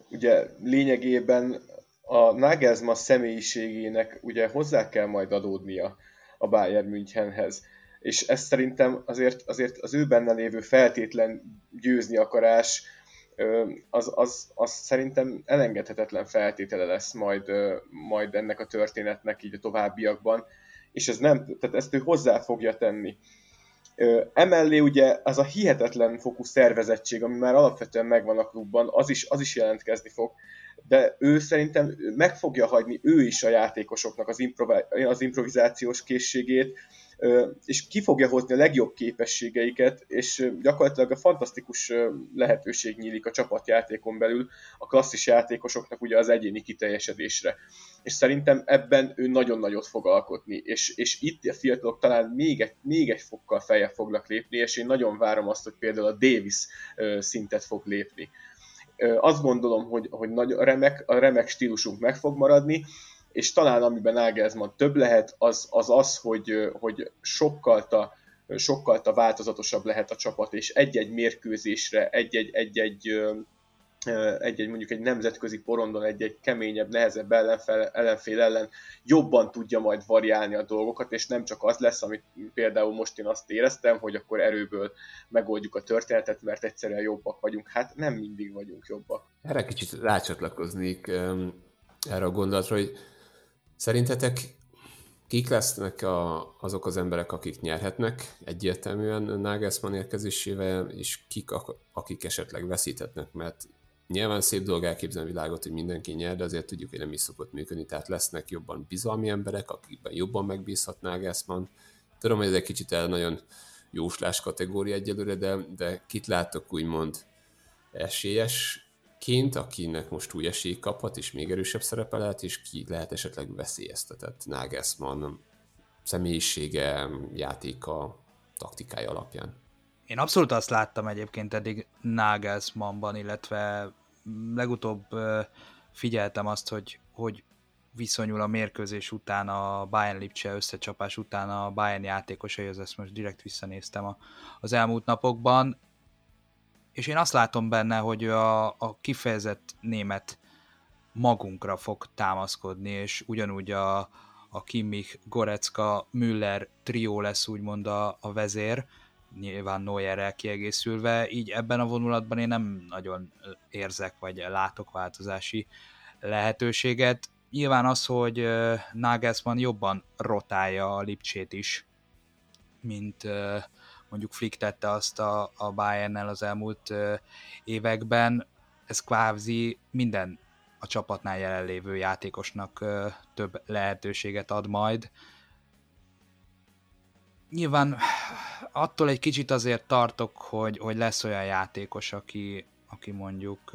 ugye lényegében a Nagelsmann személyiségének ugye hozzá kell majd adódnia a Bayern Münchenhez. És ez szerintem azért, azért az ő benne lévő feltétlen győzni akarás, az, az, az szerintem elengedhetetlen feltétele lesz majd, majd ennek a történetnek így a továbbiakban, és ez nem, tehát ezt ő hozzá fogja tenni. Emellé ugye az a hihetetlen fokú szervezettség, ami már alapvetően megvan a klubban, az is, az is jelentkezni fog, de ő szerintem meg fogja hagyni ő is a játékosoknak az, improvi- az improvizációs készségét, és ki fogja hozni a legjobb képességeiket, és gyakorlatilag a fantasztikus lehetőség nyílik a csapatjátékon belül a klasszis játékosoknak ugye az egyéni kiteljesedésre. És szerintem ebben ő nagyon nagyot fog alkotni, és, és itt a fiatalok talán még egy, még egy fokkal feljebb fognak lépni, és én nagyon várom azt, hogy például a Davis szintet fog lépni. Azt gondolom, hogy, hogy nagy, a, remek, a remek stílusunk meg fog maradni, és talán amiben Nagelsmann több lehet, az az, az hogy, hogy sokkal ta, sokkal változatosabb lehet a csapat, és egy-egy mérkőzésre, egy-egy, egy-egy egy-egy mondjuk egy nemzetközi porondon egy-egy keményebb, nehezebb ellenfél, ellenfél ellen jobban tudja majd variálni a dolgokat, és nem csak az lesz, amit például most én azt éreztem, hogy akkor erőből megoldjuk a történetet, mert egyszerűen jobbak vagyunk. Hát nem mindig vagyunk jobbak. Erre kicsit rácsatlakoznék erre a gondolatra, hogy Szerintetek kik lesznek a, azok az emberek, akik nyerhetnek egyértelműen Nagelsmann érkezésével, és kik, akik esetleg veszíthetnek, mert nyilván szép dolog elképzelni a világot, hogy mindenki nyer, de azért tudjuk, hogy nem is szokott működni, tehát lesznek jobban bizalmi emberek, akikben jobban megbízhat Nagelsmann. Tudom, hogy ez egy kicsit el nagyon jóslás kategória egyelőre, de, de kit látok úgymond esélyes kint, akinek most új esély kaphat, és még erősebb szerepe lehet, és ki lehet esetleg veszélyeztetett Nagelsmann személyisége, játéka, taktikája alapján. Én abszolút azt láttam egyébként eddig Nagelsmannban, illetve legutóbb figyeltem azt, hogy, hogy viszonyul a mérkőzés után, a Bayern Lipcse összecsapás után a Bayern játékosaihoz, ezt most direkt visszanéztem az elmúlt napokban. És én azt látom benne, hogy a, a kifejezett német magunkra fog támaszkodni, és ugyanúgy a, a Kimmich, Gorecka, Müller trió lesz úgymond a, a vezér, nyilván Neuerrel kiegészülve, így ebben a vonulatban én nem nagyon érzek, vagy látok változási lehetőséget. Nyilván az, hogy Nagelsmann jobban rotálja a Lipcsét is, mint, mondjuk Flick tette azt a, a Bayern-nel az elmúlt években, ez kvázi minden a csapatnál jelenlévő játékosnak több lehetőséget ad majd. Nyilván attól egy kicsit azért tartok, hogy, hogy lesz olyan játékos, aki, aki mondjuk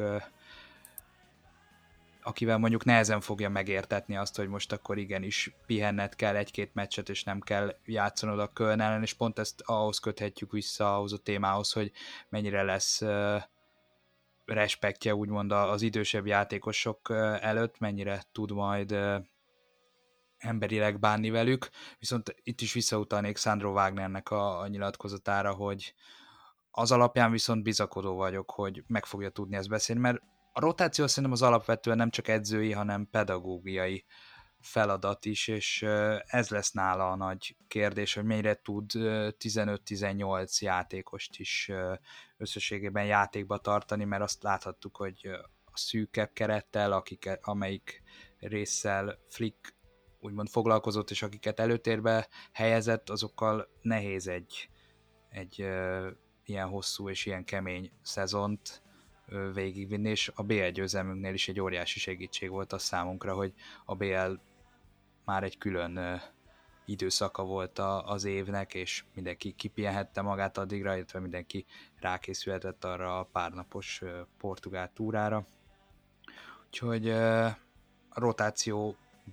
akivel mondjuk nehezen fogja megértetni azt, hogy most akkor igenis pihenned kell egy-két meccset, és nem kell játszanod a Köln ellen, és pont ezt ahhoz köthetjük vissza, ahhoz a témához, hogy mennyire lesz respektje úgymond az idősebb játékosok előtt, mennyire tud majd emberileg bánni velük, viszont itt is visszautalnék Sandro Wagnernek a, a nyilatkozatára, hogy az alapján viszont bizakodó vagyok, hogy meg fogja tudni ezt beszélni, mert a rotáció szerintem az alapvetően nem csak edzői, hanem pedagógiai feladat is, és ez lesz nála a nagy kérdés, hogy mennyire tud 15-18 játékost is összességében játékba tartani, mert azt láthattuk, hogy a szűkebb kerettel, akik, amelyik résszel Flick úgymond foglalkozott, és akiket előtérbe helyezett, azokkal nehéz egy, egy ilyen hosszú és ilyen kemény szezont végigvinni, és a BL győzelmünknél is egy óriási segítség volt a számunkra, hogy a BL már egy külön időszaka volt az évnek, és mindenki kipihenhette magát addigra, illetve mindenki rákészülhetett arra a párnapos portugál túrára. Úgyhogy a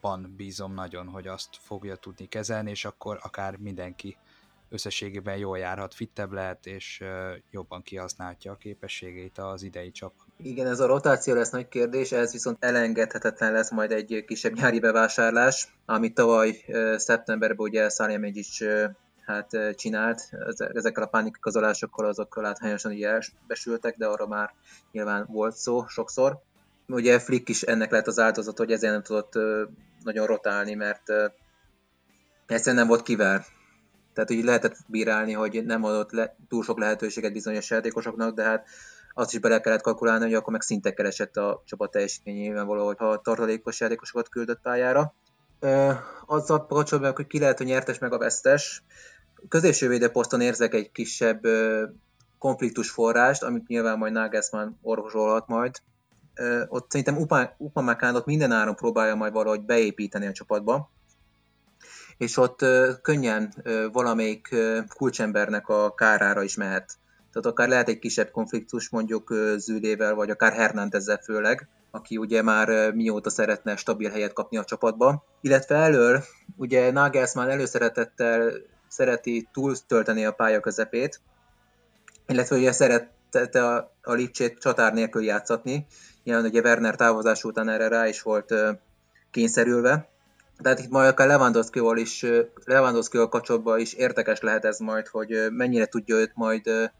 rotációban bízom nagyon, hogy azt fogja tudni kezelni, és akkor akár mindenki összességében jól járhat, fittebb lehet, és jobban kihasználhatja a képességeit az idei csapat. Igen, ez a rotáció lesz nagy kérdés, ez viszont elengedhetetlen lesz majd egy kisebb nyári bevásárlás, amit tavaly szeptemberben ugye Szárjamegyics hát csinált, ezekkel a pánikikazolásokkal azokkal látványosan így elbesültek, de arra már nyilván volt szó sokszor. Ugye Flick is ennek lett az áldozat, hogy ezért nem tudott nagyon rotálni, mert egyszerűen nem volt kivel. Tehát úgy lehetett bírálni, hogy nem adott le, túl sok lehetőséget bizonyos játékosoknak, de hát azt is bele kellett kalkulálni, hogy akkor meg szinte keresett a csapat teljesítményében valahogy, ha tartalékos játékosokat küldött pályára. azzal kapcsolatban, hogy ki lehet, hogy nyertes meg a vesztes. Középső poszton érzek egy kisebb konfliktus forrást, amit nyilván majd Nagelsmann orvosolhat majd. Ott szerintem Upamecánot minden áron próbálja majd valahogy beépíteni a csapatba, és ott könnyen valamelyik kulcsembernek a kárára is mehet. Tehát akár lehet egy kisebb konfliktus mondjuk Zülével, vagy akár Hernándezzel főleg, aki ugye már mióta szeretne stabil helyet kapni a csapatba. Illetve elől, ugye Nagelsmann előszeretettel szereti túltölteni a pálya közepét, illetve ugye szerette a, a Lipcsét csatár nélkül játszatni. Ilyen ugye Werner távozás után erre rá is volt kényszerülve. Tehát itt majd akár Lewandowski-val is, Lewandowski-val kapcsolatban is érdekes lehet ez majd, hogy mennyire tudja őt majd,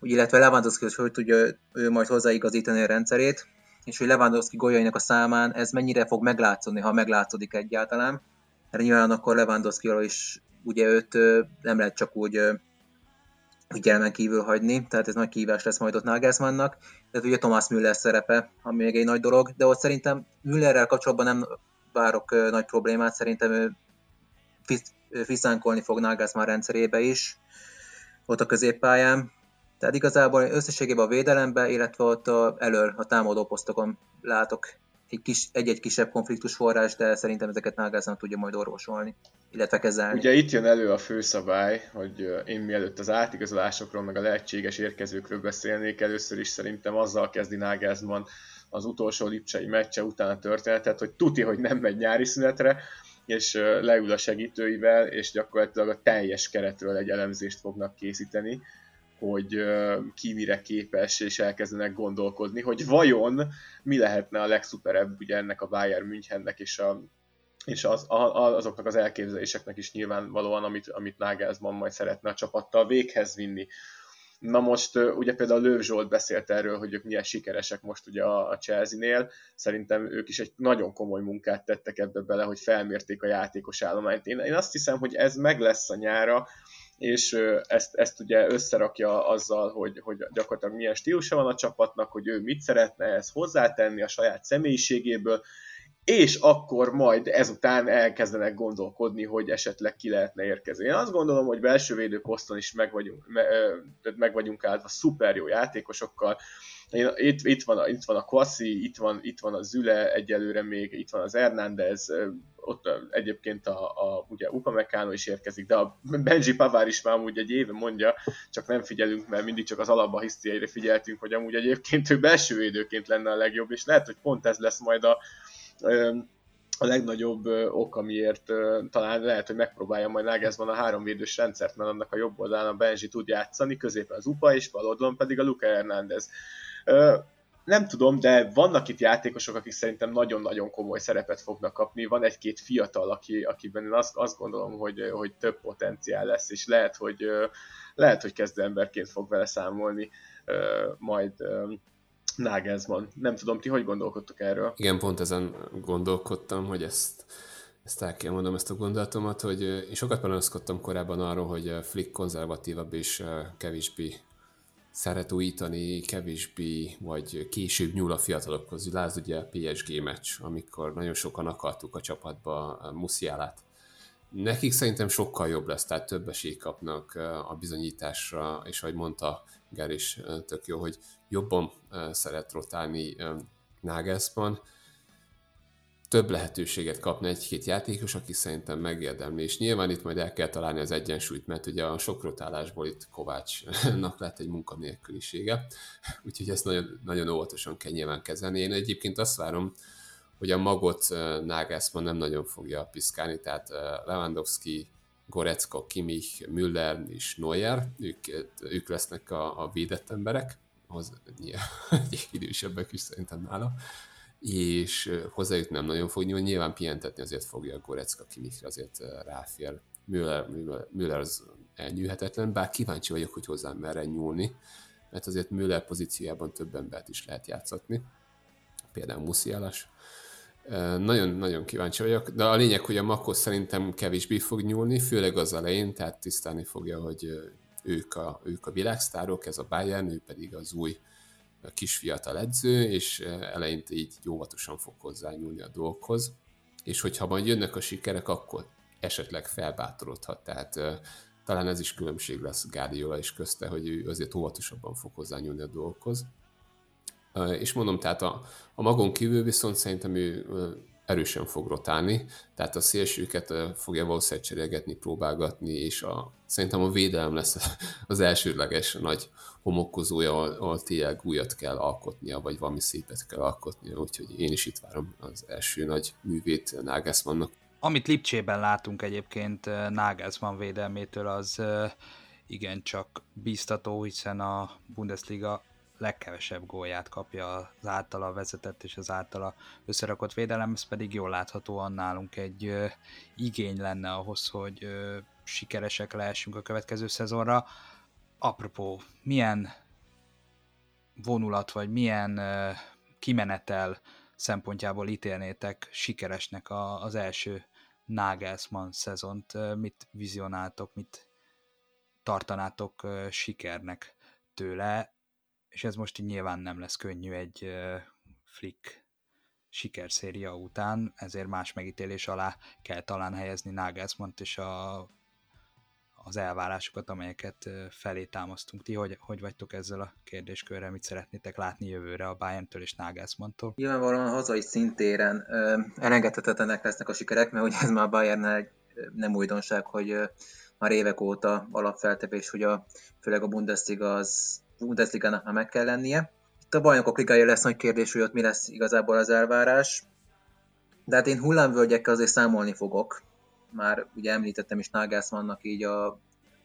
illetve Lewandowski, hogy hogy tudja ő majd hozzáigazítani a rendszerét, és hogy Lewandowski golyainak a számán ez mennyire fog meglátszani, ha meglátszódik egyáltalán. Mert nyilván akkor lewandowski is ugye őt nem lehet csak úgy figyelmen kívül hagyni, tehát ez nagy kívás lesz majd ott Nagelsmannnak. Tehát ugye Thomas Müller szerepe, ami még egy nagy dolog, de ott szerintem Müllerrel kapcsolatban nem várok nagy problémát, szerintem ő fiszánkolni fog Nagelsmann rendszerébe is, ott a középpályán. Tehát igazából összességében a védelemben, illetve ott a, elől a támadó posztokon látok egy kis, egy-egy kisebb konfliktus forrás, de szerintem ezeket Nagelsmann tudja majd orvosolni, illetve kezelni. Ugye itt jön elő a főszabály, hogy én mielőtt az átigazolásokról, meg a lehetséges érkezőkről beszélnék, először is szerintem azzal kezdi Nagelsmann, az utolsó lipcsei meccse után a történetet, hogy tuti, hogy nem megy nyári szünetre, és leül a segítőivel, és gyakorlatilag a teljes keretről egy elemzést fognak készíteni, hogy ki mire képes, és elkezdenek gondolkodni, hogy vajon mi lehetne a legszuperebb ugye ennek a Bayern Münchennek és a és az, a, azoknak az elképzeléseknek is nyilvánvalóan, amit, amit Nagelsmann majd szeretne a csapattal véghez vinni. Na most ugye például Löv Zsolt beszélt erről, hogy ők milyen sikeresek most ugye a Chelsea-nél. Szerintem ők is egy nagyon komoly munkát tettek ebbe bele, hogy felmérték a játékos állományt. Én, én azt hiszem, hogy ez meg lesz a nyára, és ezt, ezt ugye összerakja azzal, hogy, hogy gyakorlatilag milyen stílusa van a csapatnak, hogy ő mit szeretne ezt hozzátenni a saját személyiségéből, és akkor majd ezután elkezdenek gondolkodni, hogy esetleg ki lehetne érkezni. Én azt gondolom, hogy belső védőposzton is meg vagyunk, me, meg vagyunk állva szuper jó játékosokkal. Itt, itt, van a, itt van a Kwasi, itt van, itt van a Züle egyelőre még, itt van az Hernández, ott egyébként a, a ugye Upamecano is érkezik, de a Benji Pavár is már amúgy egy éve mondja, csak nem figyelünk, mert mindig csak az alapba hisztiaire figyeltünk, hogy amúgy egyébként ő belső védőként lenne a legjobb, és lehet, hogy pont ez lesz majd a, a legnagyobb ok, amiért talán lehet, hogy megpróbálja majd Nagelsmann a háromvédős rendszert, mert annak a jobb oldalán a Benji tud játszani, középen az Upa, és bal oldalon pedig a Luca Hernández nem tudom, de vannak itt játékosok, akik szerintem nagyon-nagyon komoly szerepet fognak kapni. Van egy-két fiatal, aki, akiben én azt, azt gondolom, hogy, hogy több potenciál lesz, és lehet, hogy, lehet, hogy kezdő emberként fog vele számolni majd Nagelsmann. Nem tudom, ti hogy gondolkodtok erről? Igen, pont ezen gondolkodtam, hogy ezt, ezt el kell mondom, ezt a gondolatomat, hogy én sokat panaszkodtam korábban arról, hogy Flick konzervatívabb és kevésbé szeret újítani, kevésbé, vagy később nyúl a fiatalokhoz. Lásd ugye a PSG meccs, amikor nagyon sokan akartuk a csapatba Musziálát. Nekik szerintem sokkal jobb lesz, tehát több esély kapnak a bizonyításra, és ahogy mondta Ger is tök jó, hogy jobban szeret rotálni Nagelsmann, több lehetőséget kapna egy-két játékos, aki szerintem megérdemli, és nyilván itt majd el kell találni az egyensúlyt, mert ugye a sok rotálásból itt Kovácsnak lett egy munkanélkülisége, úgyhogy ezt nagyon, nagyon óvatosan kell nyilván kezelni. Én egyébként azt várom, hogy a magot Nagelsmann nem nagyon fogja piszkálni, tehát Lewandowski, Gorecka, Kimmich, Müller és Neuer, ők, ők lesznek a, a védett emberek, az [laughs] egy idősebbek is szerintem nála, és hozzájut nem nagyon fog nyúlni, nyilván pihentetni azért fogja a Gorecka, Kimikre azért ráfér. Müller, Müller, Müller az elnyűhetetlen, bár kíváncsi vagyok, hogy hozzá merre nyúlni, mert azért Müller pozíciójában több embert is lehet játszatni, például Musziálas. Nagyon-nagyon kíváncsi vagyok, de a lényeg, hogy a Makos szerintem kevésbé fog nyúlni, főleg az elején, tehát tisztálni fogja, hogy ők a, ők a világsztárok, ez a Bayern, ő pedig az új kis fiatal edző, és eleinte így óvatosan fog hozzányúlni a dolgokhoz, és hogyha majd jönnek a sikerek, akkor esetleg felbátorodhat, tehát talán ez is különbség lesz Guardiola is közte, hogy ő azért óvatosabban fog hozzányúlni a dolgokhoz. És mondom, tehát a, a magon kívül viszont szerintem ő erősen fog rotálni, tehát a szélsőket fogja valószínűleg cserélgetni, próbálgatni, és a, szerintem a védelem lesz [laughs] az elsődleges nagy homokkozója, ahol tényleg újat kell alkotnia, vagy valami szépet kell alkotnia, úgyhogy én is itt várom az első nagy művét Nagelsmannnak. Amit Lipcsében látunk egyébként Nagelsmann védelmétől, az igencsak biztató, hiszen a Bundesliga legkevesebb gólját kapja az általa vezetett és az általa összerakott védelem, ez pedig jól láthatóan nálunk egy ö, igény lenne ahhoz, hogy ö, sikeresek lehessünk a következő szezonra. Apropó, milyen vonulat, vagy milyen ö, kimenetel szempontjából ítélnétek sikeresnek a, az első Nagelsmann szezont? Mit vizionáltok, mit tartanátok sikernek tőle? És ez most így nyilván nem lesz könnyű egy uh, flick sikerszéria után, ezért más megítélés alá kell talán helyezni Nagelsmann-t és a, az elvárásokat, amelyeket felé támasztunk. Ti hogy, hogy vagytok ezzel a kérdéskörrel, mit szeretnétek látni jövőre a Bayern-től és Nagelsmann-tól? Nyilvánvalóan a hazai szintéren elengedhetetlenek lesznek a sikerek, mert ugye ez már a Bayern nem újdonság, hogy már évek óta alapfeltevés, hogy a, főleg a Bundesliga az Bundesligának már meg kell lennie. Itt a bajnokok ligája lesz nagy kérdés, hogy ott mi lesz igazából az elvárás. De hát én hullámvölgyekkel azért számolni fogok. Már ugye említettem is Nagelsmannnak így a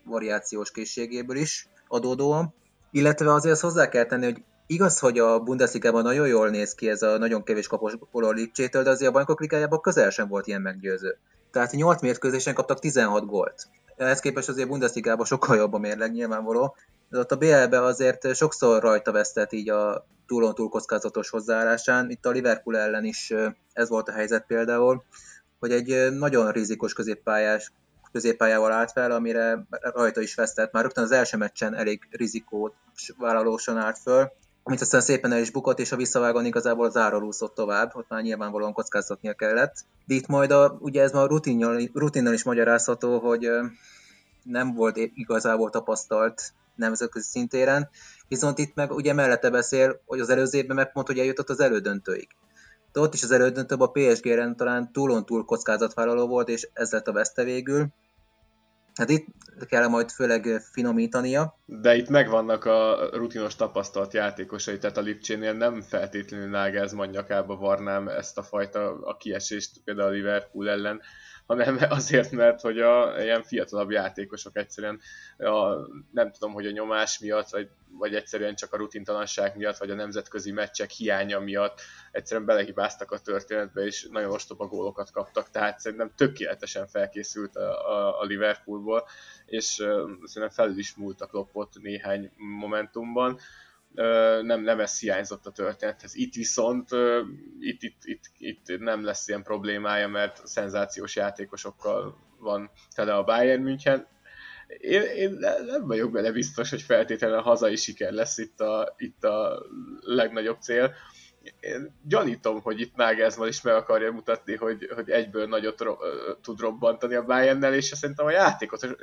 variációs készségéből is adódóan. Illetve azért hozzá kell tenni, hogy igaz, hogy a Bundesligában nagyon jól néz ki ez a nagyon kevés kapos Lipcsétől, de azért a bajnokok ligájában közel sem volt ilyen meggyőző. Tehát 8 mérkőzésen kaptak 16 gólt. Ehhez képest azért a Bundesligában sokkal jobb a mérleg nyilvánvaló, ott a BL-be azért sokszor rajta vesztett így a túlon túl kockázatos hozzáállásán. Itt a Liverpool ellen is ez volt a helyzet például, hogy egy nagyon rizikos középpályás középpályával állt fel, amire rajta is vesztett. Már rögtön az első meccsen elég rizikót vállalósan állt föl, amit aztán szépen el is bukott, és a visszavágon igazából az áról úszott tovább, ott már nyilvánvalóan kockáztatnia kellett. De itt majd a, ugye ez már rutinnal, rutinnal is magyarázható, hogy nem volt igazából tapasztalt nemzetközi szintéren, viszont itt meg ugye mellette beszél, hogy az előző évben megmondta, hogy eljutott az elődöntőig. de ott is az elődöntőbb a PSG-ren talán túlon túl kockázatvállaló volt, és ez lett a veszte végül. Hát itt kell majd főleg finomítania. De itt megvannak a rutinos tapasztalt játékosai, tehát a Lipcsénél nem feltétlenül Nagelsmann nyakába varnám ezt a fajta a kiesést például a Liverpool ellen, hanem azért, mert hogy a ilyen fiatalabb játékosok egyszerűen a, nem tudom, hogy a nyomás miatt, vagy, vagy egyszerűen csak a rutintalanság miatt, vagy a nemzetközi meccsek hiánya miatt egyszerűen belehibáztak a történetbe, és nagyon ostoba gólokat kaptak, tehát szerintem tökéletesen felkészült a, a, a Liverpoolból, és uh, szerintem felül is múltak Kloppot néhány momentumban nem, nem ez hiányzott a történethez. Itt viszont itt, itt, itt, itt nem lesz ilyen problémája, mert szenzációs játékosokkal van tele a Bayern München. Én, én nem vagyok bele biztos, hogy feltétlenül a hazai siker lesz itt a, itt a legnagyobb cél én gyanítom, hogy itt Nagelsmann is meg akarja mutatni, hogy, hogy egyből nagyot ro- tud robbantani a Bayernnel, és szerintem a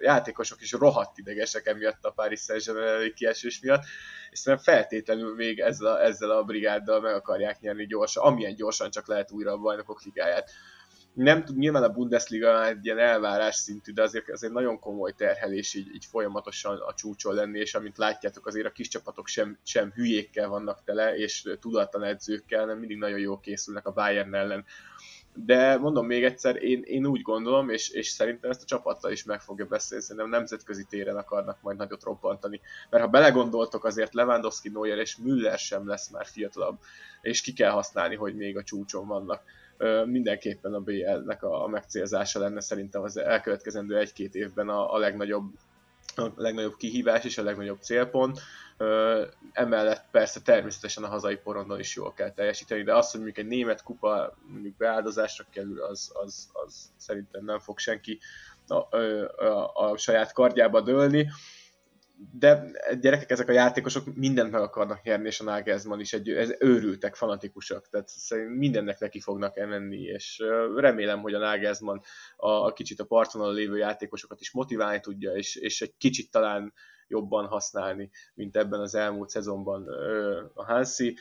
játékosok, is rohadt idegesek emiatt a Paris Saint-Germain kiesés miatt, és szerintem feltétlenül még ezzel a, ezzel a brigáddal meg akarják nyerni gyorsan, amilyen gyorsan csak lehet újra a bajnokok ligáját nem tud, nyilván a Bundesliga egy ilyen elvárás szintű, de azért, azért nagyon komoly terhelés így, így folyamatosan a csúcson lenni, és amint látjátok, azért a kis csapatok sem, sem hülyékkel vannak tele, és tudatlan edzőkkel, nem mindig nagyon jól készülnek a Bayern ellen. De mondom még egyszer, én, én úgy gondolom, és, és szerintem ezt a csapattal is meg fogja beszélni, szerintem nemzetközi téren akarnak majd nagyot robbantani. Mert ha belegondoltok, azért Lewandowski, Neuer és Müller sem lesz már fiatalabb, és ki kell használni, hogy még a csúcson vannak mindenképpen a BL-nek a megcélzása lenne szerintem az elkövetkezendő egy-két évben a, a legnagyobb a legnagyobb kihívás és a legnagyobb célpont. Emellett persze természetesen a hazai porondon is jól kell teljesíteni, de azt, hogy mondjuk egy német kupa mondjuk beáldozásra kerül, az, az, az szerintem nem fog senki a, a, a, saját kardjába dőlni de gyerekek, ezek a játékosok mindent meg akarnak nyerni, és a Nagelsmann is egy, ez őrültek, fanatikusak, tehát mindennek neki fognak menni, és remélem, hogy a Nagelsmann a, a kicsit a parton lévő játékosokat is motiválni tudja, és, és egy kicsit talán jobban használni, mint ebben az elmúlt szezonban a Hansi.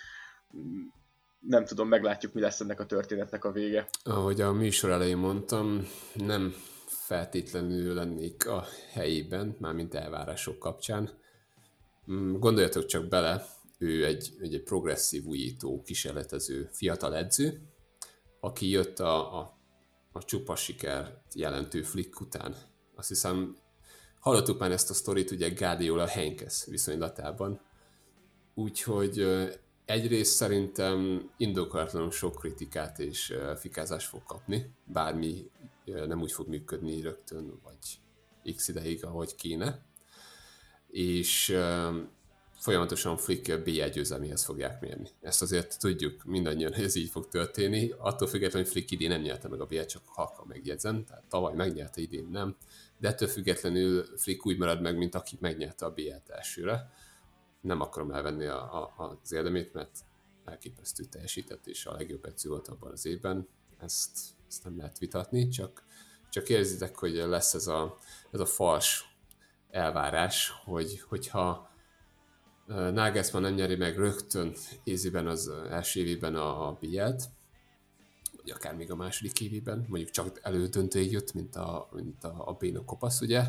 Nem tudom, meglátjuk, mi lesz ennek a történetnek a vége. Ahogy a műsor elején mondtam, nem feltétlenül lennék a helyében, mármint elvárások kapcsán. Mm, gondoljatok csak bele, ő egy, egy progresszív újító, kísérletező fiatal edző, aki jött a, a, a csupa siker jelentő flick után. Azt hiszem, hallottuk már ezt a sztorit ugye Guardiola Henkes viszonylatában. Úgyhogy egyrészt szerintem indokolatlanul sok kritikát és fikázást fog kapni, bármi nem úgy fog működni rögtön, vagy x ideig, ahogy kéne. És folyamatosan Flick B1 győzelméhez fogják mérni. Ezt azért tudjuk mindannyian, hogy ez így fog történni. Attól függetlenül, hogy Flick idén nem nyerte meg a B1, csak halka megjegyzem, tehát tavaly megnyerte, idén nem. De ettől függetlenül Flick úgy marad meg, mint aki megnyerte a B1 elsőre. Nem akarom elvenni a, a, az érdemét, mert elképesztő teljesített, és a legjobb edző volt abban az évben. Ezt ezt nem lehet vitatni, csak, csak érzitek, hogy lesz ez a, ez a fals elvárás, hogy, hogyha Nagelsmann nem nyeri meg rögtön éziben az első évében a, bielt, vagy akár még a második évében, mondjuk csak elődöntőig jött, mint a, mint a, a Béno kopasz, ugye,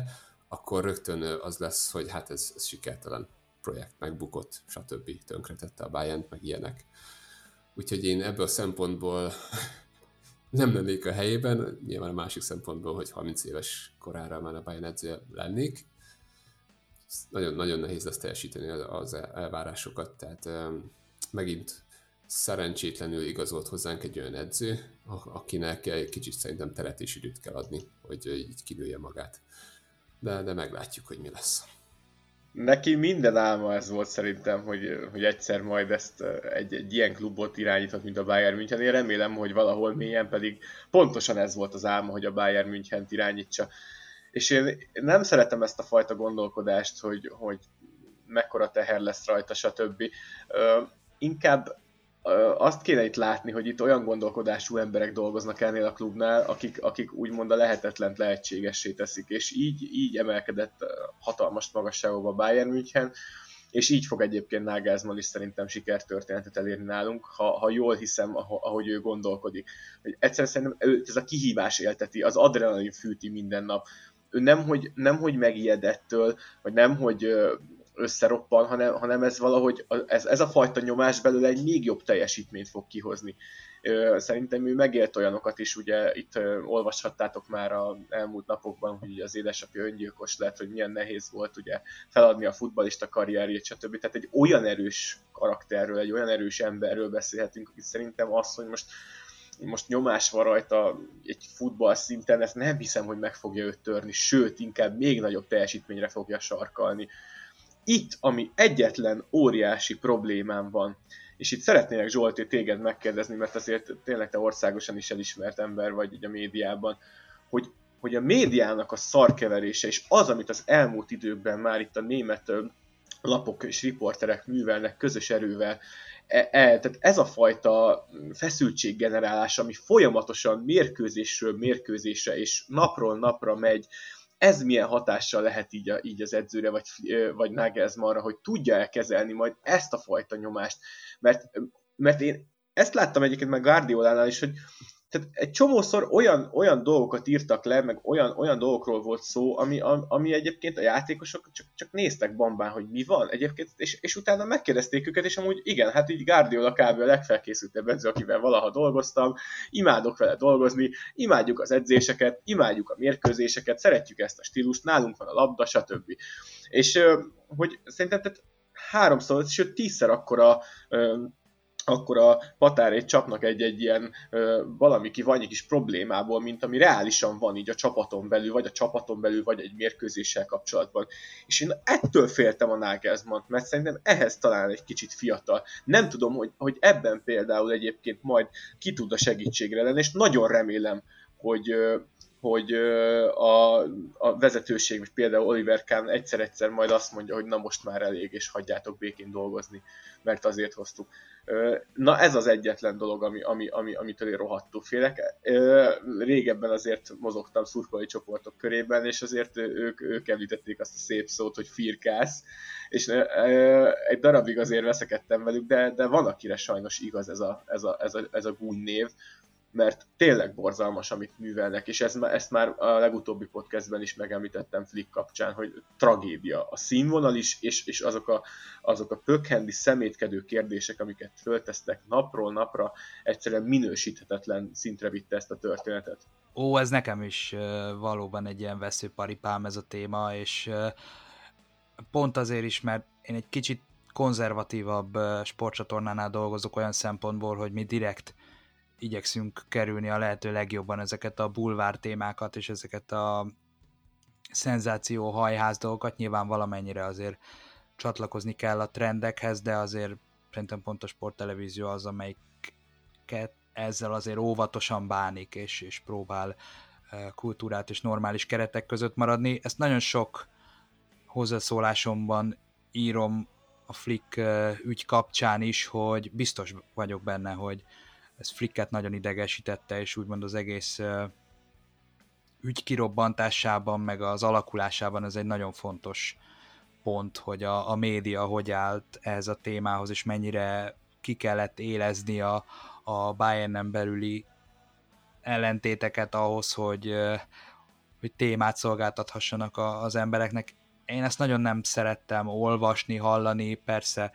akkor rögtön az lesz, hogy hát ez, ez sikertelen projekt, megbukott, stb. tönkretette a bayern meg ilyenek. Úgyhogy én ebből a szempontból nem lennék a helyében, nyilván a másik szempontból, hogy 30 éves korára már a edző lennék. Nagyon, nagyon nehéz lesz teljesíteni az elvárásokat, tehát megint szerencsétlenül igazolt hozzánk egy olyan edző, akinek egy kicsit szerintem teret és időt kell adni, hogy így kinője magát. De, de meglátjuk, hogy mi lesz. Neki minden álma ez volt szerintem, hogy, hogy egyszer majd ezt egy, egy ilyen klubot irányíthat, mint a Bayern München. Én remélem, hogy valahol mélyen pedig pontosan ez volt az álma, hogy a Bayern München irányítsa. És én nem szeretem ezt a fajta gondolkodást, hogy, hogy mekkora teher lesz rajta, stb. Inkább azt kéne itt látni, hogy itt olyan gondolkodású emberek dolgoznak ennél a klubnál, akik, akik úgymond a lehetetlent lehetségessé teszik, és így, így emelkedett hatalmas magasságokba Bayern München, és így fog egyébként Nagelsmann is szerintem sikertörténetet elérni nálunk, ha, ha jól hiszem, ahogy ő gondolkodik. Hogy egyszerűen szerintem ő, ez a kihívás élteti, az adrenalin fűti minden nap. Ő nem, hogy, nem, hogy megijed ettől, vagy nem, hogy összeroppan, hanem, hanem ez valahogy, ez, ez a fajta nyomás belőle egy még jobb teljesítményt fog kihozni. Szerintem ő megélt olyanokat is, ugye itt olvashattátok már az elmúlt napokban, hogy az édesapja öngyilkos lett, hogy milyen nehéz volt ugye feladni a futbalista karrierjét, stb. Tehát egy olyan erős karakterről, egy olyan erős emberről beszélhetünk, aki szerintem az, hogy most most nyomás van rajta egy futball szinten, ezt nem hiszem, hogy meg fogja őt törni, sőt, inkább még nagyobb teljesítményre fogja sarkalni. Itt, ami egyetlen óriási problémám van, és itt szeretnélek Zsolti téged megkérdezni, mert azért tényleg te országosan is elismert ember vagy így a médiában, hogy, hogy a médiának a szarkeverése, és az, amit az elmúlt időkben már itt a német lapok és riporterek művelnek közös erővel, e, e, tehát ez a fajta feszültséggenerálás, ami folyamatosan mérkőzésről mérkőzésre és napról napra megy, ez milyen hatással lehet így, a, így az edzőre, vagy, vagy Nagelsmannra, hogy tudja kezelni majd ezt a fajta nyomást. Mert, mert én ezt láttam egyébként meg Guardiolánál is, hogy tehát egy csomószor olyan, olyan dolgokat írtak le, meg olyan, olyan dolgokról volt szó, ami, ami egyébként a játékosok csak, csak néztek bambán, hogy mi van egyébként, és, és utána megkérdezték őket, és amúgy igen, hát így Guardiola kb. a legfelkészültebb edző, akivel valaha dolgoztam, imádok vele dolgozni, imádjuk az edzéseket, imádjuk a mérkőzéseket, szeretjük ezt a stílust, nálunk van a labda, stb. És hogy szerintem tehát háromszor, sőt tízszer akkora akkor a patárét csapnak egy-egy ilyen ö, valami kivannyi kis problémából, mint ami reálisan van így a csapaton belül, vagy a csapaton belül, vagy egy mérkőzéssel kapcsolatban. És én ettől féltem a Nagelsmann, mert szerintem ehhez talán egy kicsit fiatal. Nem tudom, hogy, hogy ebben például egyébként majd ki tud a segítségre lenni, és nagyon remélem, hogy, hogy a, a vezetőség, például Oliver Kahn egyszer-egyszer majd azt mondja, hogy na most már elég, és hagyjátok békén dolgozni, mert azért hoztuk. Na ez az egyetlen dolog, ami, ami, ami, amitől én rohadtul félek. Régebben azért mozogtam szurkolói csoportok körében, és azért ők, ők említették azt a szép szót, hogy firkász, és egy darabig azért veszekedtem velük, de, de van, akire sajnos igaz ez a, ez a, ez a, ez a gúny név, mert tényleg borzalmas, amit művelnek, és ez, ezt már a legutóbbi podcastben is megemlítettem Flick kapcsán, hogy tragédia. A színvonal is, és, és azok a, azok a pökhendi, szemétkedő kérdések, amiket föltesztek napról napra, egyszerűen minősíthetetlen szintre vitte ezt a történetet. Ó, ez nekem is valóban egy ilyen veszőparipám ez a téma, és pont azért is, mert én egy kicsit konzervatívabb sportcsatornánál dolgozok olyan szempontból, hogy mi direkt igyekszünk kerülni a lehető legjobban ezeket a bulvár témákat és ezeket a szenzáció hajház dolgokat. Nyilván valamennyire azért csatlakozni kell a trendekhez, de azért szerintem pont a sporttelevízió az, amelyiket ezzel azért óvatosan bánik, és, és próbál kultúrát és normális keretek között maradni. Ezt nagyon sok hozzászólásomban írom a Flick ügy kapcsán is, hogy biztos vagyok benne, hogy, ez Flicket nagyon idegesítette, és úgymond az egész ügy kirobbantásában, meg az alakulásában ez egy nagyon fontos pont, hogy a, a média hogy állt ehhez a témához, és mennyire ki kellett élezni a, a Bayernen belüli ellentéteket ahhoz, hogy, hogy témát szolgáltathassanak az embereknek. Én ezt nagyon nem szerettem olvasni, hallani, persze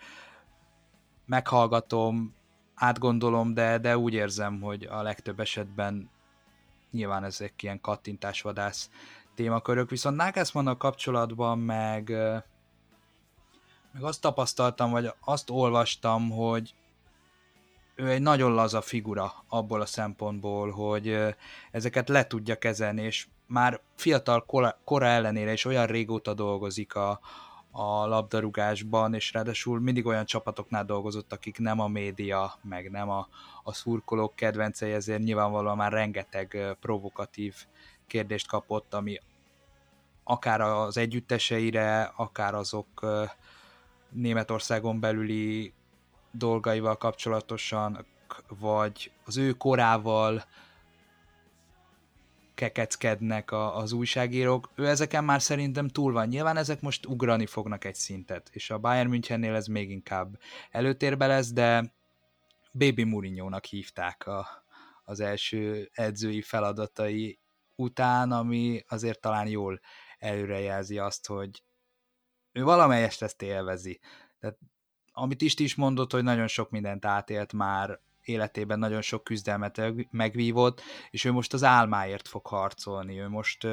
meghallgatom, átgondolom, de, de úgy érzem, hogy a legtöbb esetben nyilván ezek ilyen kattintásvadász témakörök, viszont Nagelsmann kapcsolatban meg, meg azt tapasztaltam, vagy azt olvastam, hogy ő egy nagyon laza figura abból a szempontból, hogy ezeket le tudja kezelni, és már fiatal kora, kora ellenére is olyan régóta dolgozik a, a labdarúgásban, és ráadásul mindig olyan csapatoknál dolgozott, akik nem a média, meg nem a, a szurkolók kedvencei, ezért nyilvánvalóan már rengeteg provokatív kérdést kapott, ami akár az együtteseire, akár azok Németországon belüli dolgaival kapcsolatosan, vagy az ő korával kekeckednek a, az újságírók. Ő ezeken már szerintem túl van. Nyilván ezek most ugrani fognak egy szintet, és a Bayern Münchennél ez még inkább előtérbe lesz, de Baby Mourinho-nak hívták a, az első edzői feladatai után, ami azért talán jól előrejelzi azt, hogy ő valamelyest ezt élvezi. Tehát amit Isti is mondott, hogy nagyon sok mindent átélt már, életében nagyon sok küzdelmet megvívott, és ő most az álmáért fog harcolni. Ő most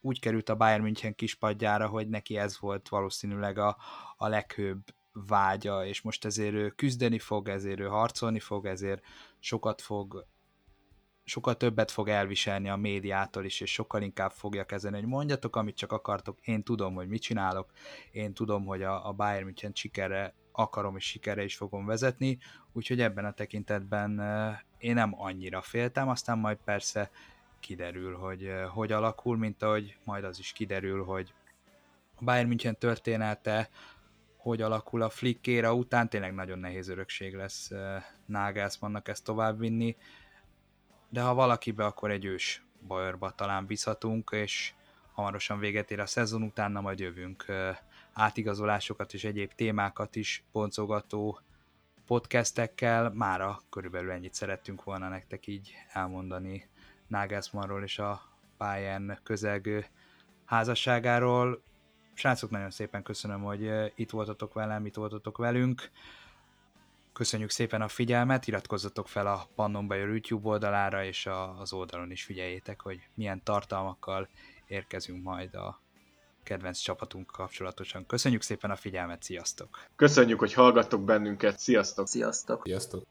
úgy került a Bayern München kispadjára, hogy neki ez volt valószínűleg a, a leghőbb vágya, és most ezért ő küzdeni fog, ezért ő harcolni fog, ezért sokat fog sokkal többet fog elviselni a médiától is, és sokkal inkább fogja kezdeni, hogy mondjatok, amit csak akartok, én tudom, hogy mit csinálok, én tudom, hogy a, a Bayern München sikerre akarom és sikerre is fogom vezetni, úgyhogy ebben a tekintetben én nem annyira féltem, aztán majd persze kiderül, hogy hogy alakul, mint ahogy majd az is kiderül, hogy a Bayern München története hogy alakul a flickéra után, tényleg nagyon nehéz örökség lesz Nagelsmannnak ezt továbbvinni, de ha valakibe, akkor egy ős bajorba talán bízhatunk, és hamarosan véget ér a szezon, utána majd jövünk átigazolásokat és egyéb témákat is boncogató podcastekkel. Mára körülbelül ennyit szerettünk volna nektek így elmondani Nagelsmannról és a Bayern közelgő házasságáról. Srácok, nagyon szépen köszönöm, hogy itt voltatok velem, itt voltatok velünk. Köszönjük szépen a figyelmet, iratkozzatok fel a Pannon Bajor YouTube oldalára, és az oldalon is figyeljétek, hogy milyen tartalmakkal érkezünk majd a kedvenc csapatunk kapcsolatosan. Köszönjük szépen a figyelmet, sziasztok! Köszönjük, hogy hallgattok bennünket, sziasztok! Sziasztok! Sziasztok!